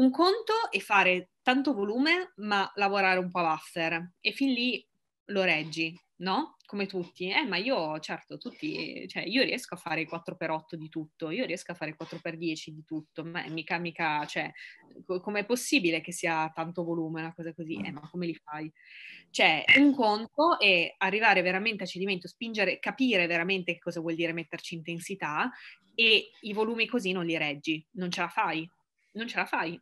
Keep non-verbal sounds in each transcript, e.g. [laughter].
un conto è fare tanto volume ma lavorare un po' a buffer e fin lì lo reggi, no? Come tutti. Eh, ma io, certo, tutti, cioè io riesco a fare 4x8 di tutto, io riesco a fare 4x10 di tutto, ma mica, mica, cioè, com'è possibile che sia tanto volume, una cosa così? Eh, ma come li fai? Cioè, un conto è arrivare veramente a cedimento, spingere, capire veramente che cosa vuol dire metterci intensità e i volumi così non li reggi, non ce la fai, non ce la fai.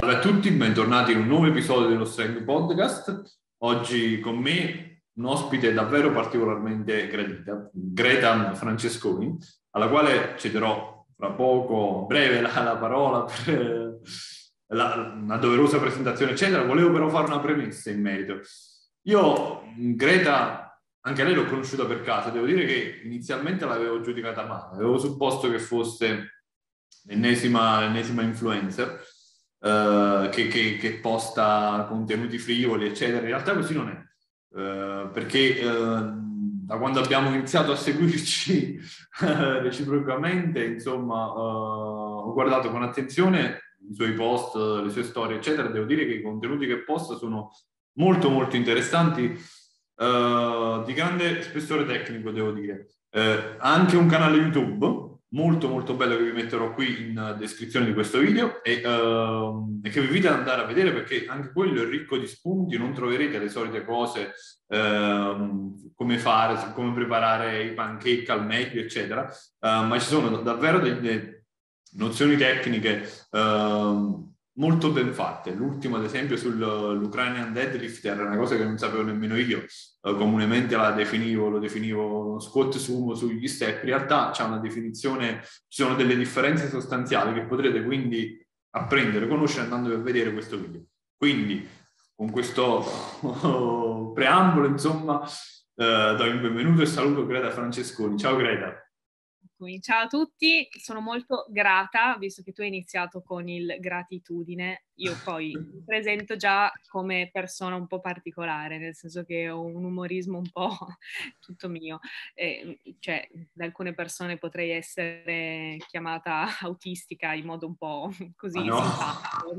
Salve a tutti, bentornati in un nuovo episodio dello Strength Podcast. Oggi con me un ospite davvero particolarmente gradita, Greta Francesconi, alla quale cederò fra poco, breve, la, la parola per la, una doverosa presentazione, eccetera. Volevo però fare una premessa in merito. Io, Greta, anche lei l'ho conosciuta per caso, devo dire che inizialmente l'avevo giudicata male, avevo supposto che fosse l'ennesima, l'ennesima influencer, uh, che, che, che, posta contenuti frivoli, eccetera. In realtà così non è, uh, perché uh, da quando abbiamo iniziato a seguirci [laughs] reciprocamente, insomma, ho guardato con attenzione i suoi post, le sue storie, eccetera. Devo dire che i contenuti che posta sono molto, molto interessanti, di grande spessore tecnico, devo dire. ha anche un canale YouTube molto molto bello che vi metterò qui in descrizione di questo video e, uh, e, che vi invito ad andare a vedere perché anche quello è ricco di spunti, non troverete le solite cose uh, come fare, come preparare i pancake al meglio, eccetera, uh, ma ci sono davvero delle nozioni tecniche ehm, molto ben fatte. L'ultimo, ad esempio, sull'Ucranian deadlifter, una cosa che non sapevo nemmeno io, eh, comunemente la definivo, lo definivo squat sumo sugli step, in realtà c'è una definizione, ci sono delle differenze sostanziali che potrete quindi apprendere, conoscere andando a vedere questo video. Quindi, con questo [laughs] preambolo, insomma, eh, do il benvenuto e saluto Greta Francesconi. Ciao Greta. Eccomi, ciao a tutti, sono molto grata, visto che tu hai iniziato con il gratitudine, io poi [laughs] mi presento già come persona un po' particolare, nel senso che ho un umorismo un po' [laughs] tutto mio, eh, cioè da alcune persone potrei essere chiamata [laughs] autistica in modo un po' così no. simpatico.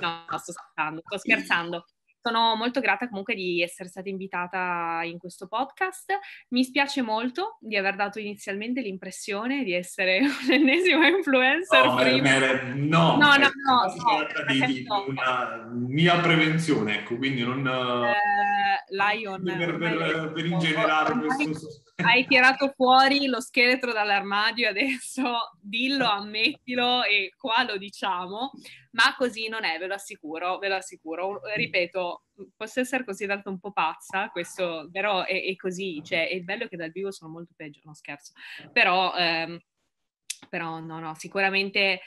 no, sto scherzando, sto scherzando. Sono molto grata comunque di essere stata invitata in questo podcast. Mi spiace molto di aver dato inizialmente l'impressione di essere [laughs] un'ennesima influencer. No, mere, no, no, no, no, no di, di una mia prevenzione, ecco, quindi non... Eh, Lion... Per, per, per ingenerare questo... Hai tirato fuori lo scheletro dall'armadio, adesso dillo, [laughs] ammettilo e qua lo diciamo ma così non è, ve lo assicuro, ve lo assicuro. Ripeto, posso essere considerata un po' pazza, questo però è, è così, cioè è bello che dal vivo sono molto peggio, non scherzo, però, ehm, però no, no, sicuramente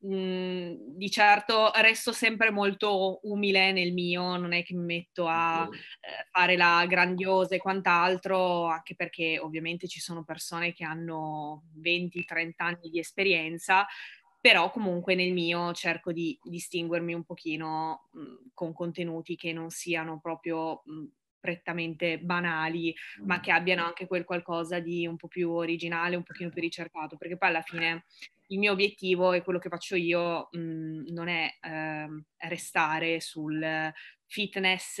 mhmm, di certo resto sempre molto umile nel mio, non è che mi metto a eh, fare la grandiosa e quant'altro, anche perché ovviamente ci sono persone che hanno 20-30 anni di esperienza, però comunque nel mio cerco di distinguermi un pochino mh, con contenuti che non siano proprio mh, prettamente banali, ma che abbiano anche quel qualcosa di un po' più originale, un pochino più ricercato, perché poi alla fine il mio obiettivo e quello che faccio io mh, non è eh, restare sul fitness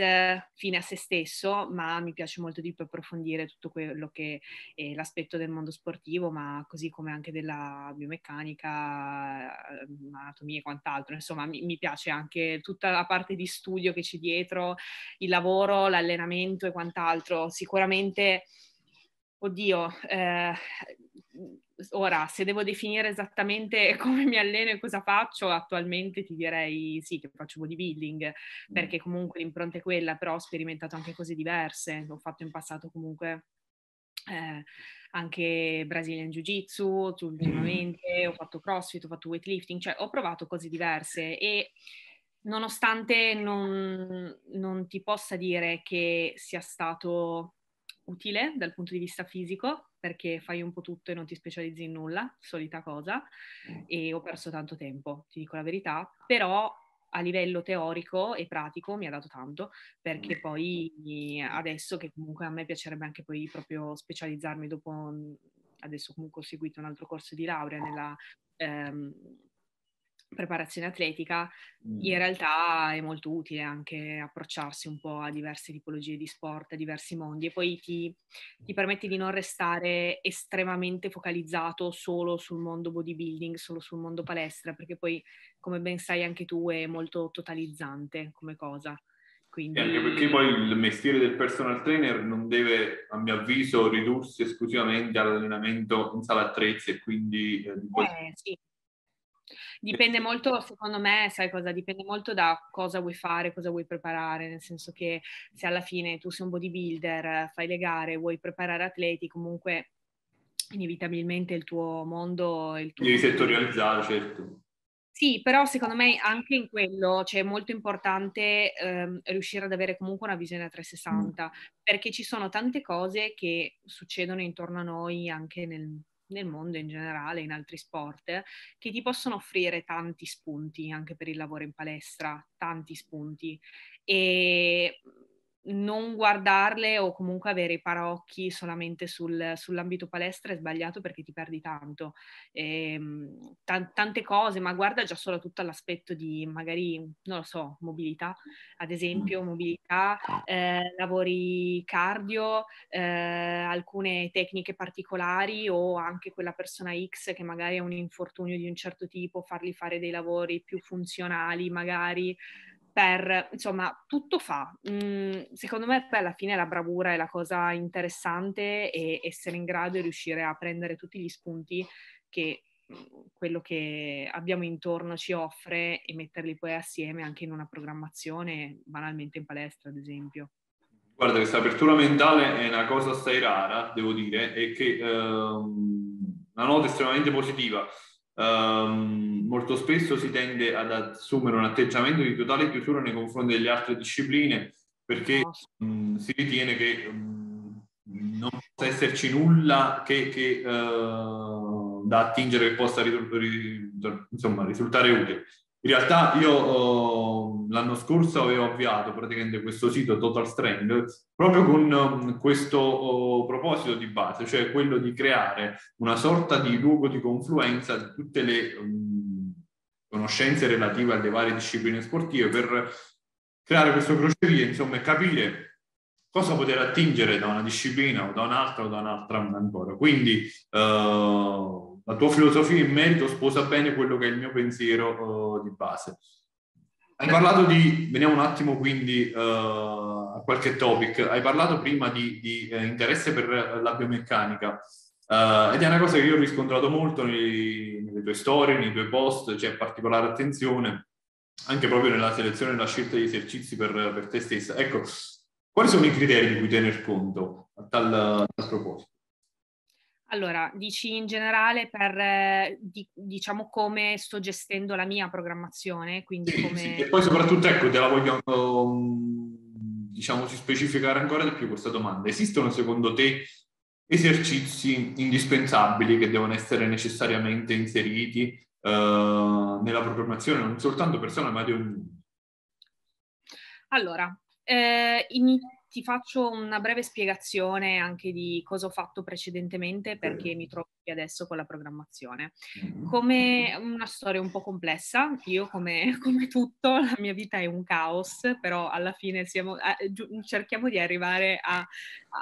fine a se stesso, ma mi piace molto di più approfondire tutto quello che è l'aspetto del mondo sportivo, ma così come anche della biomeccanica, anatomia e quant'altro. Insomma, mi, mi piace anche tutta la parte di studio che c'è dietro, il lavoro, l'allenamento e quant'altro. Sicuramente, oddio, eh, ora, se devo definire esattamente [laughs] come mi alleno e cosa faccio, attualmente ti direi sì che faccio bodybuilding, perché comunque l'impronta è quella, però ho sperimentato anche cose diverse, ho fatto in passato comunque eh, anche Brazilian Jiu-Jitsu ultimamente, ho fatto CrossFit, ho fatto weightlifting, cioè ho provato cose diverse e nonostante non, non ti possa dire che sia stato utile dal punto di vista fisico perché fai un po' tutto e non ti specializzi in nulla, solita cosa, mm. e ho perso tanto tempo, ti dico la verità, però a livello teorico e pratico mi ha dato tanto perché mm. poi adesso che comunque a me piacerebbe anche poi proprio specializzarmi dopo adesso comunque ho seguito un altro corso di laurea nella ehm, preparazione atletica, mm. in realtà è molto utile anche approcciarsi un po' a diverse tipologie di sport, a diversi mondi e poi ti, ti, permette di non restare estremamente focalizzato solo sul mondo bodybuilding, solo sul mondo palestra, perché poi, come ben sai anche tu, è molto totalizzante come cosa. Quindi... Anche perché poi il mestiere del personal trainer non deve, a mio avviso, ridursi esclusivamente all'allenamento in sala attrezzi e quindi... Eh, eh, sì Dipende molto, secondo me, sai cosa? Dipende molto da cosa vuoi fare, cosa vuoi preparare, nel senso che se alla fine tu sei un bodybuilder, fai le gare, vuoi preparare atleti, comunque inevitabilmente il tuo mondo... Il tuo Devi settorializzare, certo. Sì, però secondo me anche in quello cioè, è molto importante ehm, riuscire ad avere comunque una visione a 360, mm. perché ci sono tante cose che succedono intorno a noi anche nel, nel mondo in generale, in altri sport, che ti possono offrire tanti spunti anche per il lavoro in palestra, tanti spunti. E non guardarle o comunque avere i paraocchi solamente sul, sull'ambito palestra è sbagliato perché ti perdi tanto. E, ehm, t- tante cose, ma guarda già solo tutto l'aspetto di magari, non lo so, mobilità, ad esempio, mobilità, eh, lavori cardio, eh, alcune tecniche particolari o anche quella persona X che magari ha un infortunio di un certo tipo, fargli fare dei lavori più funzionali magari per, insomma, tutto fa. Mm, secondo me poi alla fine la bravura è la cosa interessante e essere in grado di riuscire a prendere tutti gli spunti che mm, quello che abbiamo intorno ci offre e metterli poi assieme anche in una programmazione, banalmente in palestra, ad esempio. Guarda, questa apertura mentale è una cosa assai rara, devo dire, e che ehm, una nota estremamente positiva Um, molto spesso si tende ad assumere un atteggiamento di totale chiusura nei confronti delle altre discipline perché um, si ritiene che um, non possa esserci nulla che, che uh, da attingere che possa risul- insomma, risultare utile. In realtà io oh, l'anno scorso avevo avviato praticamente questo sito Total Strength proprio con um, questo oh, proposito di base, cioè quello di creare una sorta di luogo di confluenza di tutte le um, conoscenze relative alle varie discipline sportive per creare questo crocevia, insomma, e capire cosa poter attingere da una disciplina o da un'altra o da un'altra ancora. Quindi uh, la tua filosofia in merito sposa bene quello che è il mio pensiero uh, di base. Hai parlato di, veniamo un attimo quindi uh, a qualche topic, hai parlato prima di, di uh, interesse per la biomeccanica uh, ed è una cosa che io ho riscontrato molto nei, nelle tue storie, nei tuoi post, c'è particolare attenzione anche proprio nella selezione e nella scelta di esercizi per, per te stessa. Ecco, quali sono i criteri di cui tener conto a tal, a tal proposito? Allora, dici in generale per, eh, di, diciamo, come sto gestendo la mia programmazione, quindi come... Sì, e poi soprattutto, ecco, te la voglio, um, diciamo, specificare ancora di più questa domanda. Esistono secondo te esercizi indispensabili che devono essere necessariamente inseriti uh, nella programmazione, non soltanto personale, ma di ognuno? Allora, eh, in, ti faccio una breve spiegazione anche di cosa ho fatto precedentemente perché mi trovo qui adesso con la programmazione. Mm-hmm. Come una storia un po' complessa, io come, [laughs] come tutto, la mia vita è un caos, però alla fine siamo, cerchiamo di arrivare a,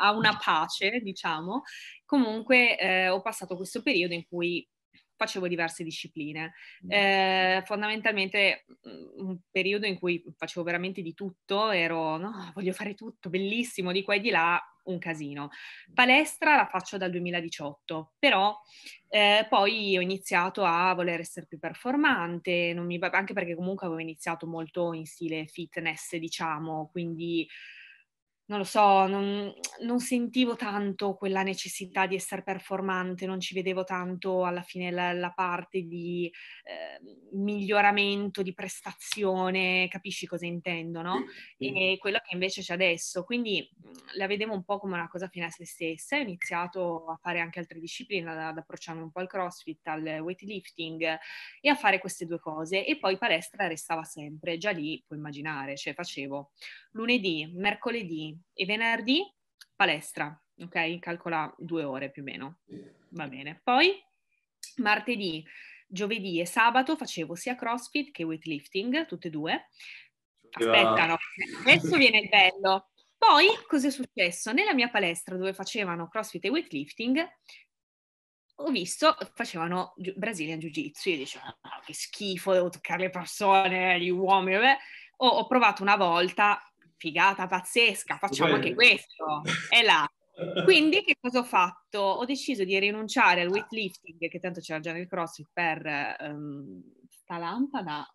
a, una pace, diciamo. Comunque eh, ho passato questo periodo in cui facevo diverse discipline. Mm. Eh, fondamentalmente mm, un periodo in cui facevo veramente di tutto, ero, no, voglio fare tutto, bellissimo, di qua e di là, un casino. Palestra la faccio dal 2018, però eh, poi ho iniziato a voler essere più performante, mi, anche perché comunque avevo iniziato molto in stile fitness, diciamo, quindi non lo so, non, non, sentivo tanto quella necessità di essere performante, non ci vedevo tanto alla fine la, la parte di eh, miglioramento, di prestazione, capisci cosa intendo, no? E quello che invece c'è adesso. Quindi la vedevo un po' come una cosa fine a se stessa. Ho iniziato a fare anche altre discipline, ad, ad approcciarmi un po' al crossfit, al weightlifting e a fare queste due cose. E poi palestra restava sempre, già lì puoi immaginare, cioè facevo lunedì, mercoledì, e venerdì palestra. ok? Calcola due ore più o meno. Va bene. Poi martedì, giovedì e sabato facevo sia CrossFit che weightlifting, tutte e due. Aspetta, no. adesso viene il bello. Poi, cosa è successo? Nella mia palestra dove facevano CrossFit e weightlifting, ho visto, facevano Brazilian Jiu-Jitsu. Io dicevo, oh, che schifo, devo toccare le persone, gli uomini. Ho, ho provato una volta, figata pazzesca, facciamo anche questo. E là, quindi che cosa ho fatto? Ho deciso di rinunciare al weightlifting, che tanto c'era già nel CrossFit, per um, sta lampada.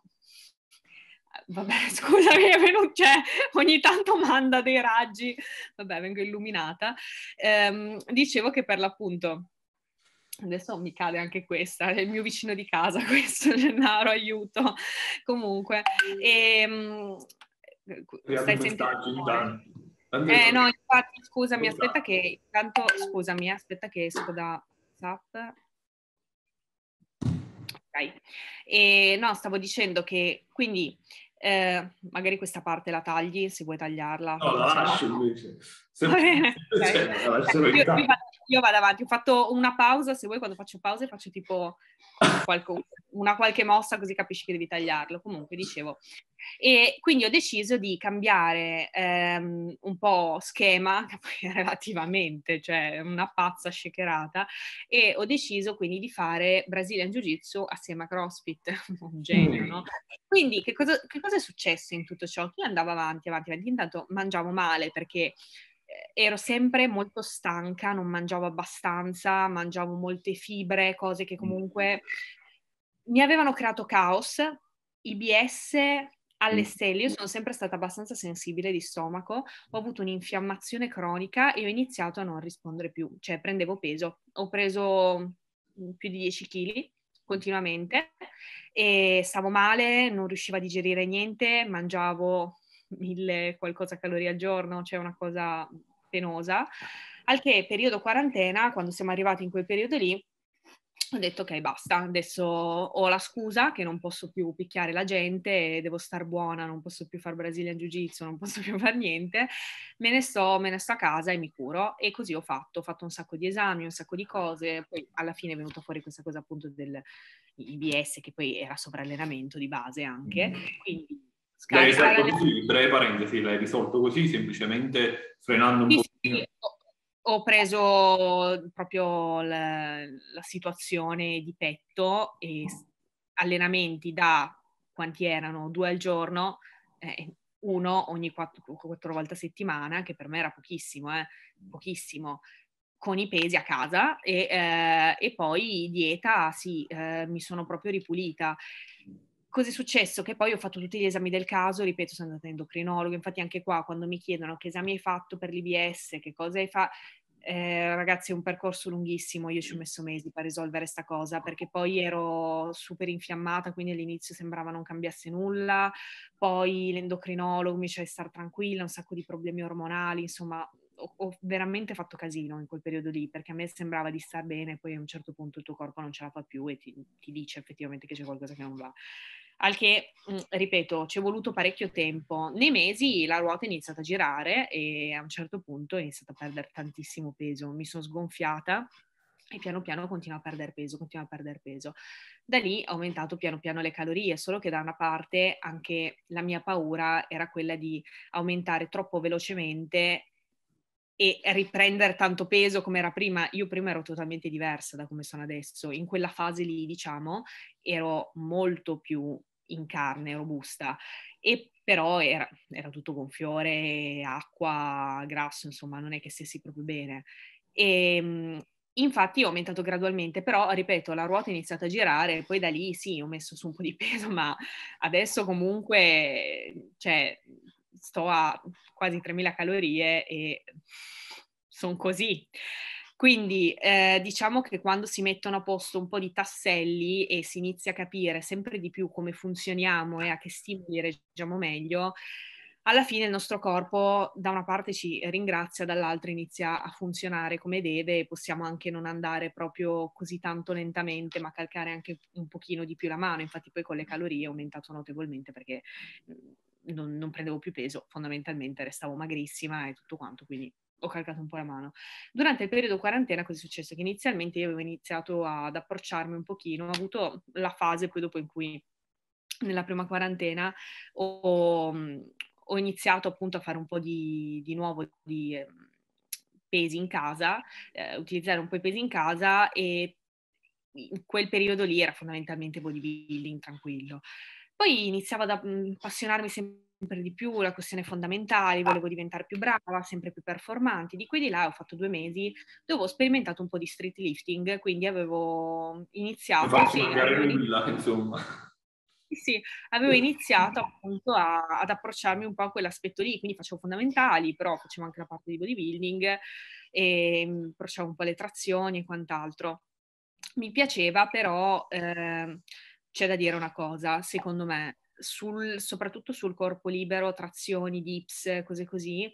Vabbè, [laughs] scusami, è venuto, cioè, ogni tanto manda dei raggi. Vabbè, vengo illuminata. Um, dicevo che per l'appunto Adesso mi cade anche questa, è il mio vicino di casa [laughs] questo, Gennaro, aiuto. Comunque, e, um, stai sentendo? Eh no, infatti, scusami, aspetta che intanto, scusami, aspetta che esco da WhatsApp. Ok. E no, stavo dicendo che quindi eh, magari questa parte la tagli se vuoi tagliarla. No, la lascio invece. Se... Va bene. [laughs] Okay. Cioè, io, io, vado, io, vado, avanti, ho fatto una pausa, se vuoi quando faccio pause faccio tipo qualche, una qualche mossa così capisci che devi tagliarlo. Comunque dicevo, e quindi ho deciso di cambiare ehm, un po' schema, [laughs] relativamente, cioè una pazza shakerata, e ho deciso quindi di fare Brazilian Jiu-Jitsu assieme a CrossFit, [laughs] un genio, no? Quindi che cosa, che cosa è successo in tutto ciò? Io andavo avanti, avanti, avanti, intanto mangiavo male perché ero sempre molto stanca, non mangiavo abbastanza, mangiavo molte fibre, cose che comunque mi avevano creato caos. IBS alle stelle, io sono sempre stata abbastanza sensibile di stomaco, ho avuto un'infiammazione cronica e ho iniziato a non rispondere più, cioè prendevo peso, ho preso mm, più di 10 kg continuamente e stavo male, non riuscivo a digerire niente, mangiavo mille qualcosa calorie al giorno, cioè una cosa penosa, al che periodo quarantena, quando siamo arrivati in quel periodo lì, ho detto ok basta, adesso ho la scusa che non posso più picchiare la gente, devo star buona, non posso più fare Brazilian Jiu Jitsu, non posso più fare niente, me ne, sto, me ne sto a casa e mi curo e così ho fatto, ho fatto un sacco di esami, un sacco di cose, poi alla fine è venuta fuori questa cosa appunto del IBS che poi era sovrallenamento di base anche, mm. quindi L'hai risolto così, breve parentesi, l'hai risolto così semplicemente frenando un sì, po'. Sì, ho preso proprio la, la, situazione di petto e allenamenti da quanti erano? Due al giorno, eh, uno ogni quattro, quattro, volte a settimana, che per me era pochissimo, eh, pochissimo, con i pesi a casa e, eh, e poi dieta, sì, eh, mi sono proprio ripulita cosa è successo? Che poi ho fatto tutti gli esami del caso, ripeto, sono andata endocrinologo, infatti anche qua quando mi chiedono che esami hai fatto per l'IBS, che cosa hai fatto, eh, ragazzi è un percorso lunghissimo, io ci ho messo mesi per risolvere questa cosa, perché poi ero super infiammata, quindi all'inizio sembrava non cambiasse nulla, poi l'endocrinologo mi diceva di stare tranquilla, un sacco di problemi ormonali, insomma ho, ho, veramente fatto casino in quel periodo lì, perché a me sembrava di star bene, poi a un certo punto il tuo corpo non ce la fa più e ti, ti dice effettivamente che c'è qualcosa che non va. Al che, mm, ripeto, ci è voluto parecchio tempo. Nei mesi la ruota è iniziata a girare e a un certo punto ho iniziato a perdere tantissimo peso. Mi sono sgonfiata e piano piano continuo a perdere peso, continuo a perdere peso. Da lì ho aumentato piano piano le calorie, solo che da una parte anche la mia paura era quella di aumentare troppo velocemente e riprendere tanto peso come era prima. Io prima ero totalmente diversa da come sono adesso. In quella fase lì, diciamo, ero molto più in carne, robusta, e però era, era tutto gonfiore, acqua, grasso, insomma, non è che stessi proprio bene. E, ehm, Infatti ho aumentato gradualmente, però ripeto, la ruota è iniziata a girare, poi da lì sì, ho messo su un po' di peso, ma adesso comunque, cioè, sto a quasi 3.000 calorie e sono così. Quindi eh, diciamo che quando si mettono a posto un po' di tasselli e si inizia a capire sempre di più come funzioniamo e a che stimoli reggiamo meglio, alla fine il nostro corpo da una parte ci ringrazia, dall'altra inizia a funzionare come deve e possiamo anche non andare proprio così tanto lentamente, ma calcare anche un pochino di più la mano. Infatti poi con le calorie ho aumentato notevolmente perché non, non prendevo più peso, fondamentalmente restavo magrissima e tutto quanto, quindi ho calcato un po' la mano. Durante il periodo quarantena cosa è successo? Che inizialmente io avevo iniziato ad approcciarmi un pochino, ho avuto la fase poi dopo in cui nella prima quarantena ho, ho iniziato appunto a fare un po' di, di nuovo di eh, pesi in casa, eh, utilizzare un po' i pesi in casa e in quel periodo lì era fondamentalmente bodybuilding tranquillo. Poi iniziavo ad appassionarmi sempre di più la questione fondamentali, volevo diventare più brava, sempre più performante. Di qui di là ho fatto due mesi dove ho sperimentato un po' di street lifting, quindi avevo iniziato... Non sì, avevo nulla, insomma. Sì, avevo iniziato appunto a, ad approcciarmi un po' a quell'aspetto lì, quindi facevo fondamentali, però facevo anche la parte di bodybuilding e mm, approcciavo un po' le trazioni e quant'altro. Mi piaceva, però eh, c'è da dire una cosa, secondo me, sul, soprattutto sul corpo libero, trazioni, dips, cose così,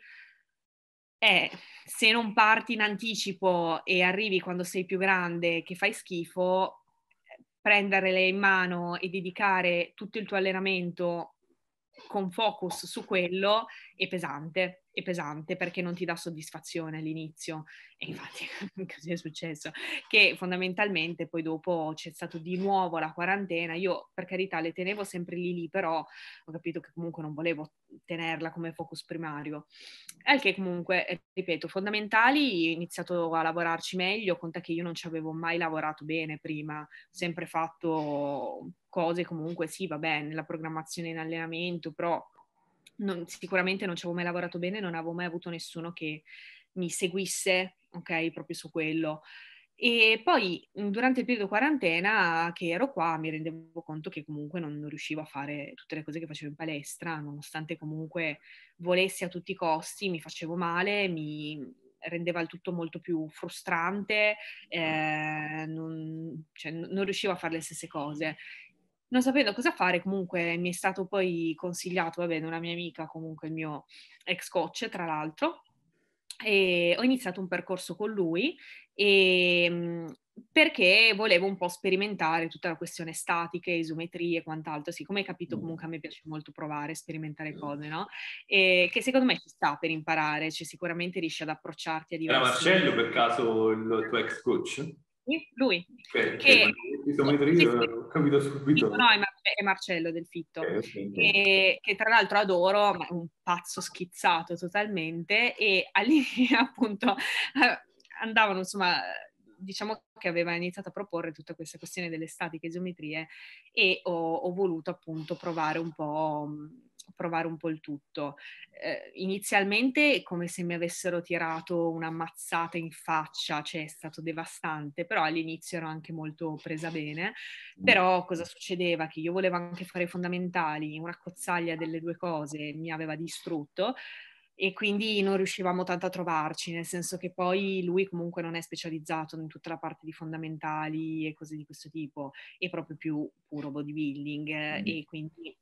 è se non parti in anticipo e arrivi quando sei più grande che fai schifo, prenderle in mano e dedicare tutto il tuo allenamento con focus su quello è pesante è pesante perché non ti dà soddisfazione all'inizio. E infatti [laughs] così è successo. Che fondamentalmente poi dopo c'è stato di nuovo la quarantena. Io per carità le tenevo sempre lì lì però ho capito che comunque non volevo tenerla come focus primario. Al che comunque eh, ripeto fondamentali ho iniziato a lavorarci meglio conta che io non ci avevo mai lavorato bene prima. Sempre fatto cose comunque sì vabbè nella programmazione in allenamento però non, sicuramente non ci avevo mai lavorato bene, non avevo mai avuto nessuno che mi seguisse, ok, proprio su quello. E poi durante il periodo quarantena che ero qua mi rendevo conto che comunque non, non, riuscivo a fare tutte le cose che facevo in palestra, nonostante comunque volessi a tutti i costi, mi facevo male, mi rendeva il tutto molto più frustrante, eh, non, cioè, non riuscivo a fare le stesse cose non sapendo cosa fare, comunque mi è stato poi consigliato, vabbè, da una mia amica, comunque il mio ex coach, tra l'altro, e ho iniziato un percorso con lui e, ehm, perché volevo un po' sperimentare tutta la questione statiche, isometrie e quant'altro. Sì, come hai capito, mm. comunque a me piace molto provare, sperimentare mm. cose, no? E che secondo me ci sta per imparare, cioè sicuramente riesci ad approcciarti a diversi... Era Marcello per caso il tuo ex coach? Lui. Okay, che, okay. Sì, ho capito subito. No, è, Marcello del Fitto, okay, okay. Che, che, tra l'altro adoro, ma è un pazzo schizzato totalmente e all'inizio [laughs] appunto andavano insomma diciamo che aveva iniziato a proporre tutta questa questione delle statiche geometrie e ho, ho voluto appunto provare un po' provare un po' il tutto. Eh, inizialmente come se mi avessero tirato una mazzata in faccia, cioè è stato devastante, però all'inizio ero anche molto presa bene. Mm. Però cosa succedeva? Che io volevo anche fare i fondamentali, una cozzaglia delle due cose mi aveva distrutto e quindi non riuscivamo tanto a trovarci, nel senso che poi lui comunque non è specializzato in tutta la parte di fondamentali e cose di questo tipo, è proprio più puro bodybuilding mm. e quindi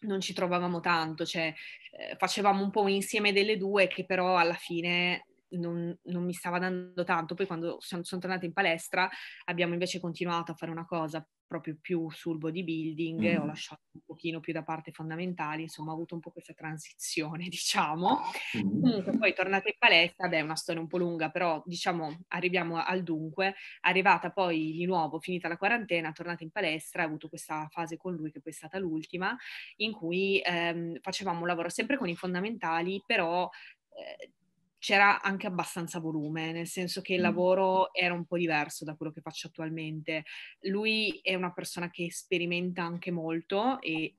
non ci trovavamo tanto, cioè eh, facevamo un po' un insieme delle due che però alla fine non, non, mi stava dando tanto. Poi quando sono, sono tornata in palestra abbiamo invece continuato a fare una cosa proprio più sul bodybuilding, mm. ho lasciato un pochino più da parte fondamentali, insomma ho avuto un po' questa transizione, [laughs] diciamo. Mm. Comunque poi tornata in palestra, beh è una storia un po' lunga, però diciamo arriviamo al dunque, arrivata poi di nuovo, finita la quarantena, tornata in palestra, ho avuto questa fase con lui che poi è stata l'ultima, in cui ehm, facevamo un lavoro sempre con i fondamentali, però... Eh, c'era anche abbastanza volume, nel senso che il lavoro era un po' diverso da quello che faccio attualmente. Lui è una persona che sperimenta anche molto e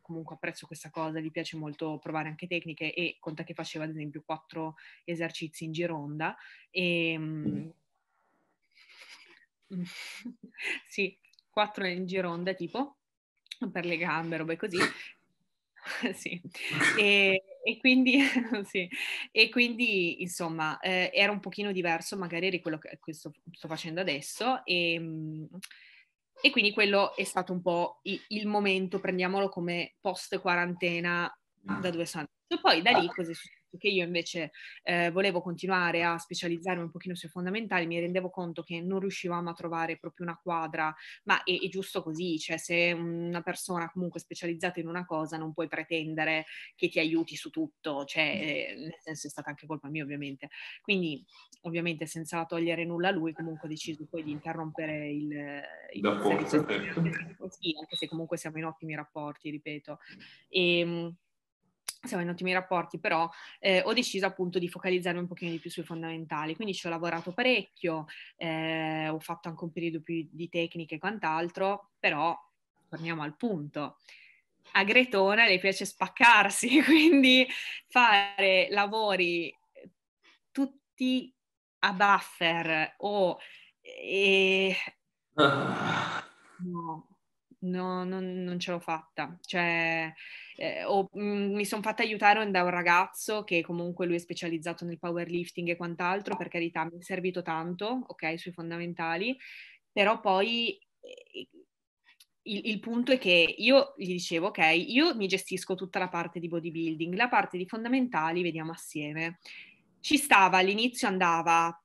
comunque apprezzo questa cosa, gli piace molto provare anche tecniche e conta che faceva ad esempio quattro esercizi in gironda e mm. [laughs] sì, quattro in gironda tipo per le gambe, robe così [laughs] sì. [laughs] E, e, quindi, [laughs] sì. e quindi, insomma, eh, era un pochino diverso magari di quello che, sto, sto, facendo adesso e, ehm, e, quindi quello è stato un po' il, il momento, prendiamolo come post quarantena da dove sono andato. Poi da lì cosa è successo? Che io invece eh, volevo continuare a specializzarmi un pochino sui fondamentali, mi rendevo conto che non riuscivamo a trovare proprio una quadra, ma è, è giusto così, cioè se una persona comunque specializzata in una cosa non puoi pretendere che ti aiuti su tutto, cioè eh, nel senso è stata anche colpa mia ovviamente. Quindi ovviamente senza togliere nulla a lui comunque ho deciso poi di interrompere il, il servizio, certo. sì, anche se comunque siamo in ottimi rapporti, ripeto. E, ehm, siamo in ottimi rapporti, però eh, ho deciso appunto di focalizzarmi un pochino di più sui fondamentali, quindi ci ho lavorato parecchio, eh, ho fatto anche un periodo più di tecniche e quant'altro, però torniamo al punto. A Gretona le piace spaccarsi, [laughs] quindi fare lavori tutti a buffer o... E... No, no, non, non ce l'ho fatta. Cioè, eh, ho, mh, mm, mi sono fatta aiutare da un ragazzo che comunque lui è specializzato nel powerlifting e quant'altro, per carità mi è servito tanto, ok, sui fondamentali, però poi eh, il, il, punto è che io gli dicevo, ok, io mi gestisco tutta la parte di bodybuilding, la parte di fondamentali vediamo assieme. Ci stava, all'inizio andava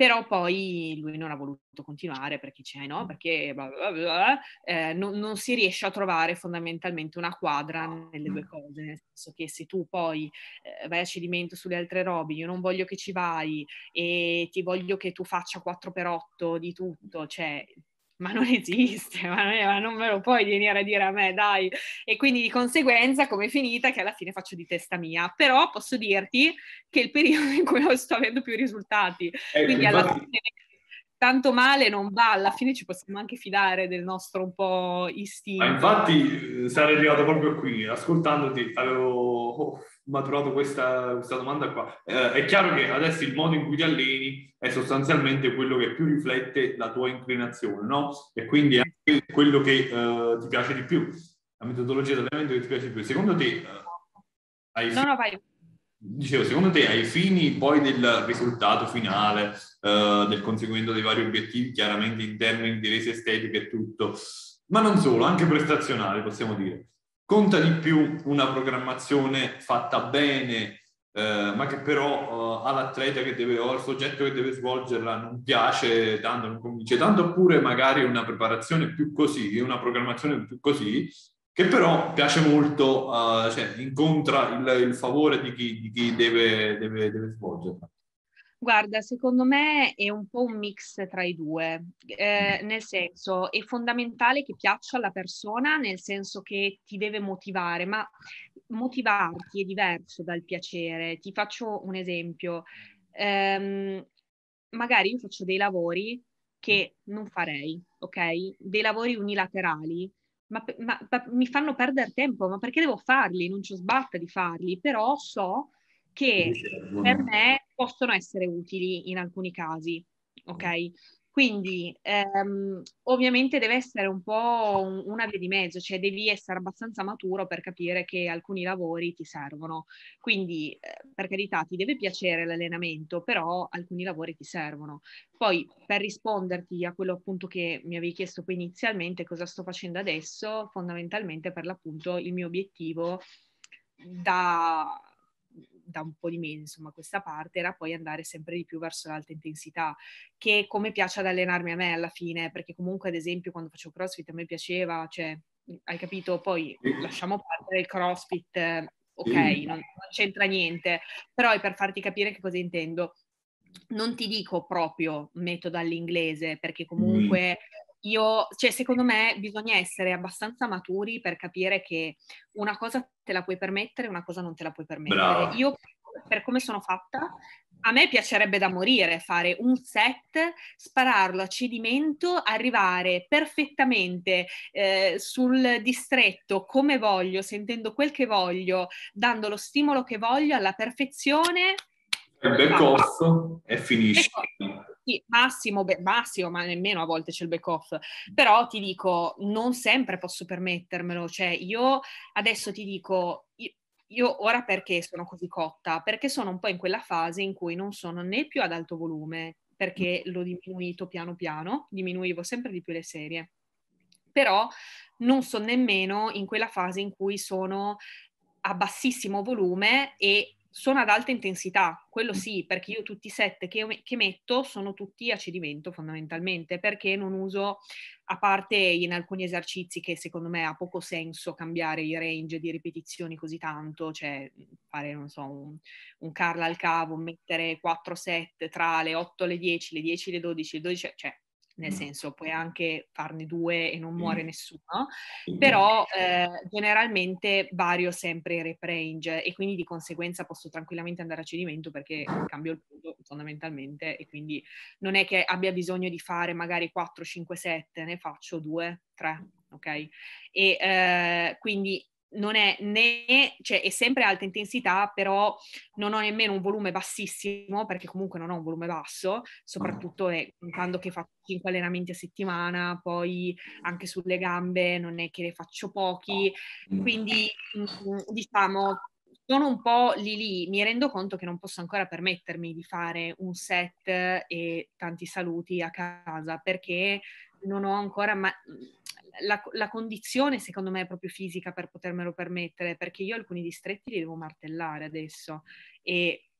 però poi lui non ha voluto continuare perché c'è, no? Perché blah blah blah, eh, non, non, si riesce a trovare fondamentalmente una quadra nelle due cose, nel senso che se tu poi eh, vai a cedimento sulle altre robe, io non voglio che ci vai e ti voglio che tu faccia 4x8 di tutto, cioè ma non esiste, ma non, è, ma non, me lo puoi venire a dire a me, dai. E quindi di conseguenza come è finita che alla fine faccio di testa mia, però posso dirti che è il periodo in cui sto avendo più risultati. Eh, quindi alla fine tanto male non va, alla fine ci possiamo anche fidare del nostro un po' istinto. Ma infatti sarei arrivato proprio qui, ascoltandoti avevo maturato questa, questa domanda qua. Eh, è chiaro che adesso il modo in cui ti alleni è sostanzialmente quello che più riflette la tua inclinazione, no? E quindi è anche quello che eh, ti piace di più, la metodologia di allenamento che ti piace di più. Secondo te... Eh, hai no, no, vai. Dicevo, secondo te ai fini poi del risultato finale, eh, del conseguimento dei vari obiettivi, chiaramente in termini di resa estetica e tutto, ma non solo, anche prestazionale possiamo dire, conta di più una programmazione fatta bene, eh, ma che però eh, all'atleta che deve, o al soggetto che deve svolgerla non piace tanto, non convince tanto, oppure magari una preparazione più così, una programmazione più così, che però piace molto, uh, cioè incontra il, il favore di chi, di chi deve, deve, deve svolgerla. Guarda, secondo me è un po' un mix tra i due, eh, nel senso è fondamentale che piaccia alla persona, nel senso che ti deve motivare, ma motivarti è diverso dal piacere. Ti faccio un esempio, ehm, magari io faccio dei lavori che non farei, ok? Dei lavori unilaterali, ma, ma, ma mi fanno perdere tempo, ma perché devo farli? Non ci sbatta di farli, però so che per me possono essere utili in alcuni casi, ok? Quindi ehm, ovviamente deve essere un po' un, una via di mezzo, cioè devi essere abbastanza maturo per capire che alcuni lavori ti servono. Quindi eh, per carità ti deve piacere l'allenamento, però alcuni lavori ti servono. Poi per risponderti a quello appunto che mi avevi chiesto poi inizialmente, cosa sto facendo adesso, fondamentalmente per l'appunto il mio obiettivo da da un po' di mesi, insomma, questa parte era poi andare sempre di più verso l'alta intensità, che come piace ad allenarmi a me alla fine, perché comunque ad esempio quando facevo CrossFit a me piaceva, cioè, hai capito? Poi lasciamo perdere il CrossFit, ok, non, non c'entra niente, però è per farti capire che cosa intendo. Non ti dico proprio metodo all'inglese, perché comunque io, cioè, secondo me bisogna essere abbastanza maturi per capire che una cosa te la puoi permettere, una cosa non te la puoi permettere. Brava. Io, per come sono fatta, a me piacerebbe da morire fare un set, spararlo a cedimento, arrivare perfettamente eh, sul distretto come voglio, sentendo quel che voglio, dando lo stimolo che voglio alla perfezione. Il back off e finisci. [laughs] Sì, massimo, beh, massimo, ma nemmeno a volte c'è il back off. Però ti dico, non sempre posso permettermelo. Cioè, io adesso ti dico, io, io ora perché sono così cotta? Perché sono un po' in quella fase in cui non sono né più ad alto volume, perché l'ho diminuito piano piano, diminuivo sempre di più le serie. Però non sono nemmeno in quella fase in cui sono a bassissimo volume e sono ad alta intensità, quello sì, perché io tutti i set che, che, metto sono tutti a cedimento fondamentalmente, perché non uso, a parte in alcuni esercizi che secondo me ha poco senso cambiare i range di ripetizioni così tanto, cioè fare, non so, un, un Carla al cavo, mettere 4 set tra le 8 e le 10, le 10 e le 12, le 12, cioè nel senso puoi anche farne due e non muore nessuno, però eh, generalmente vario sempre il rep range e quindi di conseguenza posso tranquillamente andare a cedimento perché cambio il punto fondamentalmente e quindi non è che abbia bisogno di fare magari 4, 5, 7, ne faccio 2, 3, ok? E eh, quindi non è né, cioè è sempre alta intensità, però non ho nemmeno un volume bassissimo, perché comunque non ho un volume basso, soprattutto è, contando che faccio 5 allenamenti a settimana, poi anche sulle gambe non è che ne faccio pochi, quindi mm, diciamo sono un po' lì lì, mi rendo conto che non posso ancora permettermi di fare un set e tanti saluti a casa perché non ho ancora ma- la, la, condizione, secondo me, è proprio fisica per potermelo permettere, perché io alcuni distretti li devo martellare adesso e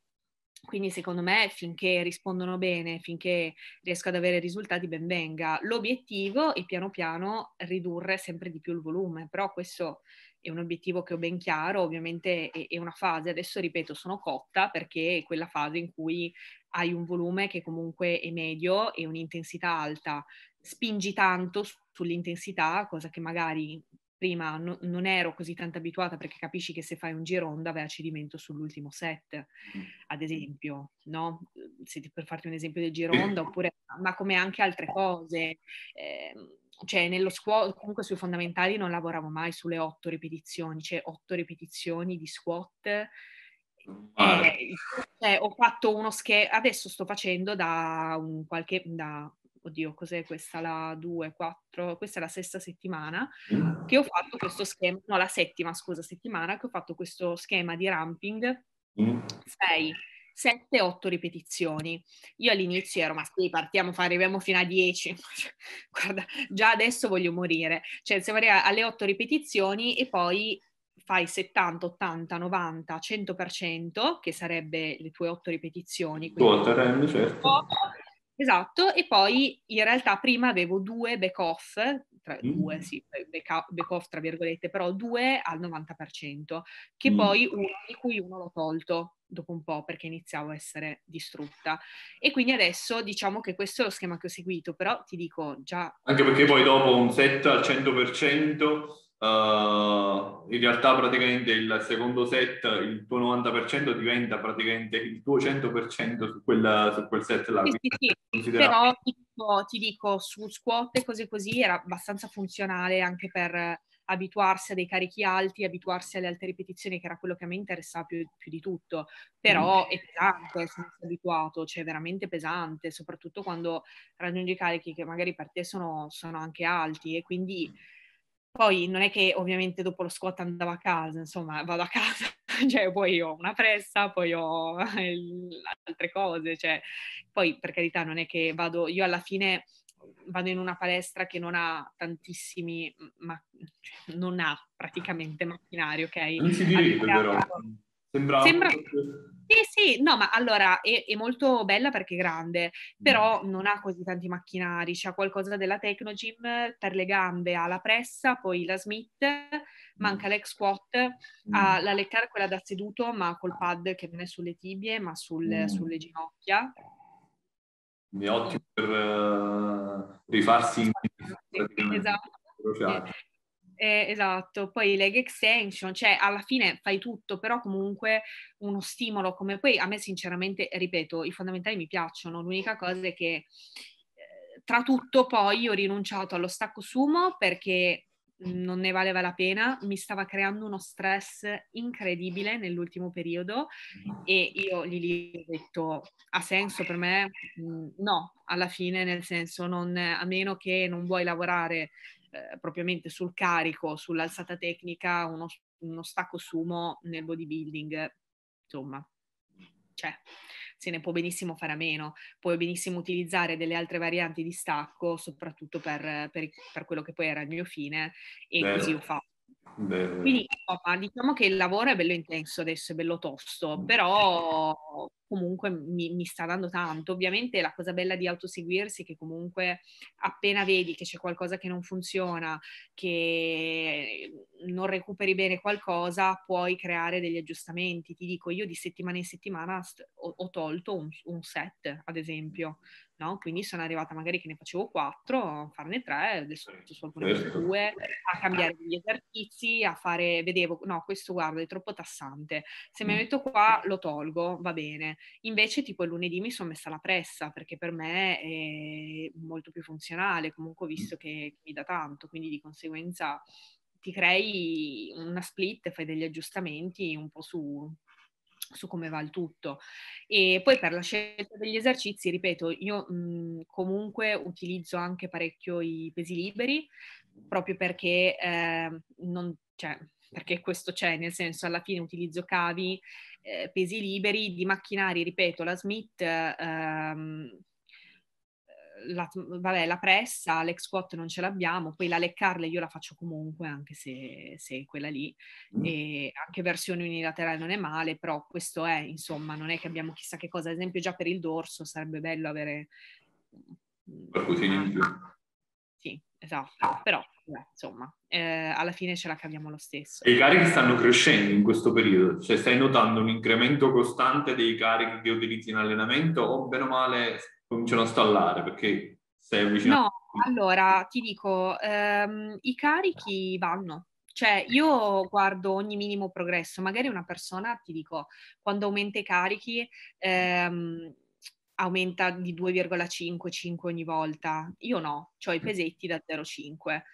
quindi secondo me finché rispondono bene, finché riesco ad avere risultati, ben venga. L'obiettivo è piano piano ridurre sempre di più il volume, però questo è un obiettivo che ho ben chiaro, ovviamente è, è una fase, adesso ripeto, sono cotta perché è quella fase in cui hai un volume che comunque è medio e un'intensità alta, spingi tanto sull'intensità, cosa che magari prima no, non ero così tanto abituata perché capisci che se fai un gironda vai a cedimento sull'ultimo set, mm. ad esempio, no? Se, per farti un esempio del gironda, [coughs] oppure, ma come anche altre cose. Eh, cioè nello squat, comunque sui fondamentali non lavoravo mai sulle otto ripetizioni, cioè otto ripetizioni di squat. Ah. Eh, cioè, ho fatto uno schema, adesso sto facendo da un qualche, da oddio, cos'è questa? La 2, 4, questa è la sesta settimana mm. che ho fatto questo schema, no, la settima, scusa, settimana che ho fatto questo schema di ramping 6, mm. 7, 8 ripetizioni. Io all'inizio ero, ma sì, partiamo, arriviamo fino a 10. [laughs] Guarda, già adesso voglio morire. Cioè, se arriva alle 8 ripetizioni e poi fai 70, 80, 90, 100%, che sarebbe le tue 8 ripetizioni. Quindi, certo. Esatto, e poi in realtà prima avevo due back-off, tra, mm. due sì, back-off tra virgolette, però due al 90%, che mm. poi uno, di cui uno l'ho tolto dopo un po' perché iniziavo a essere distrutta. E quindi adesso diciamo che questo è lo schema che ho seguito, però ti dico già... Anche perché poi dopo un set al 100% Uh, in realtà praticamente il secondo set, il tuo 90% diventa praticamente il tuo 100% su, quella, su quel set là. Sì, sì, sì. Però ti dico, ti dico, su squat e cose così era abbastanza funzionale anche per abituarsi a dei carichi alti, abituarsi alle alte ripetizioni, che era quello che a me interessava più, più di tutto. Però mm. è pesante, sono abituato, cioè veramente pesante, soprattutto quando raggiungi carichi che magari per te sono, sono anche alti e quindi poi non è che ovviamente dopo lo squat andavo a casa, insomma vado a casa, [laughs] cioè poi ho una pressa, poi ho [laughs] altre cose, cioè poi per carità non è che vado, io alla fine vado in una palestra che non ha tantissimi, ma cioè, non ha praticamente macchinari, ok? Non si direbbe però. Sembra... Sembra... Sì, sì, no, ma allora è, è, molto bella perché è grande, però mm. non ha così tanti macchinari, c'ha qualcosa della Tecnogym per le gambe, ha la pressa, poi la Smith, manca mm. l'ex squat, mm. ha la leccar quella da seduto, ma col pad che non è sulle tibie, ma sul, mm. sulle ginocchia. È ottimo per uh, rifarsi in... Esatto. esatto. Eh, esatto, poi leg extension, cioè alla fine fai tutto, però comunque uno stimolo come poi a me sinceramente, ripeto, i fondamentali mi piacciono, l'unica cosa è che eh, tra tutto poi ho rinunciato allo stacco sumo perché non ne valeva la pena, mi stava creando uno stress incredibile nell'ultimo periodo e io gli, gli ho detto ha senso per me? No, alla fine nel senso non, a meno che non vuoi lavorare eh, propriamente sul carico, sull'alzata tecnica, uno, uno stacco sumo nel bodybuilding, insomma, cioè, se ne può benissimo fare a meno, puoi benissimo utilizzare delle altre varianti di stacco, soprattutto per, per, per quello che poi era il mio fine, e Beh. così ho fatto. Beh, Quindi insomma, diciamo che il lavoro è bello intenso adesso, è bello tosto, però comunque mi, mi, sta dando tanto. Ovviamente la cosa bella di autoseguirsi è che comunque appena vedi che c'è qualcosa che non funziona, che non recuperi bene qualcosa, puoi creare degli aggiustamenti. Ti dico, io di settimana in settimana ho, ho tolto un, un set, ad esempio, no? Quindi sono arrivata magari che ne facevo quattro, a farne tre, adesso sono pure certo. due, a cambiare gli esercizi, a fare, vedevo, no, questo guarda è troppo tassante, se mi mm. metto qua lo tolgo, va bene. Invece tipo il lunedì mi sono messa la pressa perché per me è molto più funzionale, comunque ho visto che mi dà tanto, quindi di conseguenza ti crei una split, fai degli aggiustamenti un po' su, su come va il tutto. E poi per la scelta degli esercizi, ripeto, io mh, comunque utilizzo anche parecchio i pesi liberi, proprio perché, eh, non, cioè, perché questo c'è, nel senso alla fine utilizzo cavi, eh, pesi liberi, di macchinari, ripeto, la Smith... Ehm, la, vabbè, la pressa, l'ex squat non ce l'abbiamo, poi la leg curl io la faccio comunque, anche se, se quella lì, mm. e anche versione unilaterale non è male, però questo è, insomma, non è che abbiamo chissà che cosa, ad esempio già per il dorso sarebbe bello avere... Qualcosina in più. Sì, esatto, però beh, insomma, eh, alla fine ce la caviamo lo stesso. E i carichi stanno crescendo in questo periodo? Cioè stai notando un incremento costante dei carichi che utilizzi in allenamento o bene o male cominciano a stallare perché sei avvicinato? No, allora ti dico, ehm, i carichi vanno. Cioè, io guardo ogni minimo progresso. Magari una persona, ti dico, quando aumenta i carichi, ehm, aumenta di 2,5, 5 ogni volta. Io no, ho i pesetti da 0,5.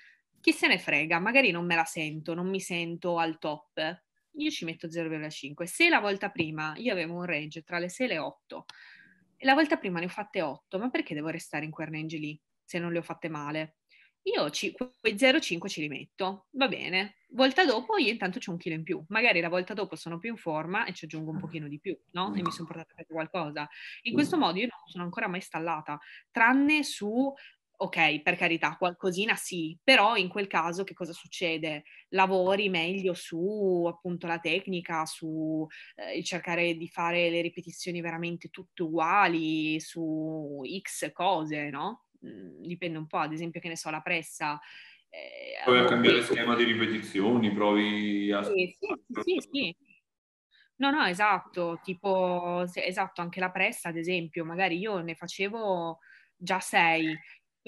Chi se ne frega? Magari non me la sento, non mi sento al top. Io ci metto 0,5. Se la volta prima io avevo un range tra le 6 e le 8, e la volta prima ne ho fatte 8, ma perché devo restare in quel range lì se non le ho fatte male? Io ci, quei 0,5 ce li metto, va bene. Volta dopo io intanto c'ho un chilo in più. Magari la volta dopo sono più in forma e ci aggiungo un pochino di più, no? E mi sono portata a qualcosa. In questo modo io non sono ancora mai stallata, tranne su ok, per carità, qualcosina sì, però in quel caso che cosa succede? Lavori meglio su appunto la tecnica, su eh, il cercare di fare le ripetizioni veramente tutte uguali, su X cose, no? Mm, dipende un po', ad esempio che ne so, la pressa. Eh, provi a cambiare questo... schema di ripetizioni, provi a... Sì, sì, sì, sì. No, no, esatto, tipo, esatto, anche la pressa, ad esempio, magari io ne facevo già sei,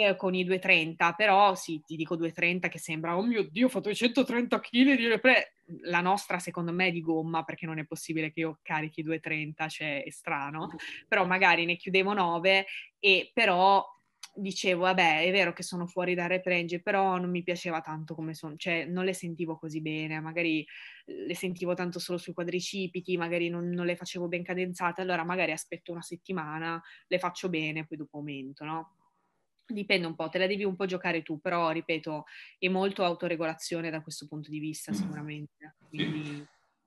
eh, con i 230, però sì, ti dico 230 che sembra, oh mio Dio, ho fatto 130 kg di repre. La nostra secondo me è di gomma perché non è possibile che io carichi 230, cioè è strano, però magari ne chiudevo 9 e però dicevo, vabbè, è vero che sono fuori da reprange, però non mi piaceva tanto come sono, cioè non le sentivo così bene, magari le sentivo tanto solo sui quadricipiti, magari non, non le facevo ben cadenzate, allora magari aspetto una settimana, le faccio bene, poi dopo aumento, no? Dipende un po', te la devi un po' giocare tu, però ripeto, è molto autoregolazione da questo punto di vista mm. sicuramente. Quindi... Sì.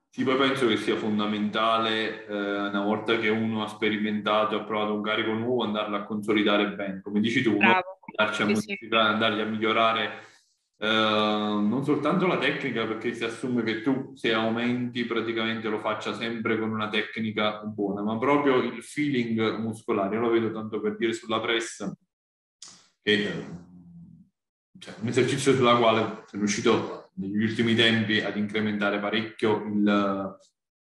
sì. poi penso che sia fondamentale, eh, una volta che uno ha sperimentato, ha provato un carico nuovo, andarlo a consolidare bene. Come dici tu, andarci a sì, modificare, sì. andargli a migliorare eh, non soltanto la tecnica, perché si assume che tu se aumenti praticamente lo faccia sempre con una tecnica buona, ma proprio il feeling muscolare. Io lo vedo tanto per dire sulla pressa che cioè, un esercizio sulla quale sono riuscito negli ultimi tempi ad incrementare parecchio il,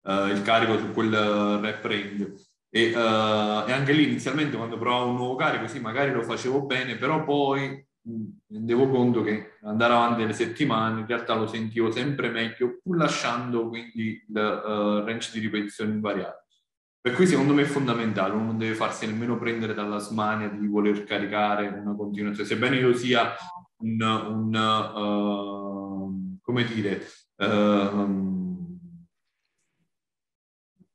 uh, il carico su quel rep range. E, uh, e, anche lì inizialmente quando provavo un nuovo carico, sì, magari lo facevo bene, però poi mi rendevo conto che andare avanti le settimane in realtà lo sentivo sempre meglio, pur lasciando quindi il uh, range di ripetizioni invariato. Per cui secondo me è fondamentale, uno non deve farsi nemmeno prendere dalla smania di voler caricare una continuazione, sebbene io sia un, un uh, come dire, uh,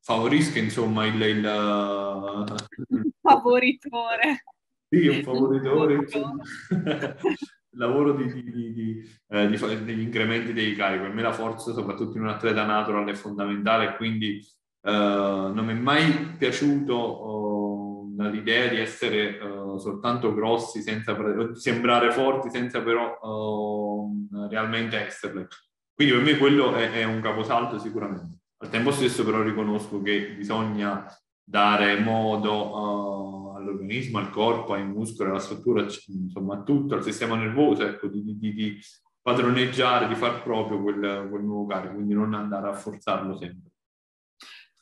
favorisca insomma il, il [laughs] favoritore. Sì, un favoritore. [laughs] lavoro di, di, di, eh, degli incrementi dei carichi. Per me la forza, soprattutto in un atleta natural, è fondamentale, quindi non mi è mai piaciuto uh, l'idea di essere uh, soltanto grossi, senza sembrare forti, senza però realmente esserle. Quindi per me quello è, è un caposaldo sicuramente. Al tempo stesso però riconosco che bisogna dare modo uh, all'organismo, al corpo, ai muscoli, alla struttura, insomma a tutto, al sistema nervoso, ecco, di, di, di padroneggiare, di far proprio quel, quel nuovo carico, quindi non andare a forzarlo sempre.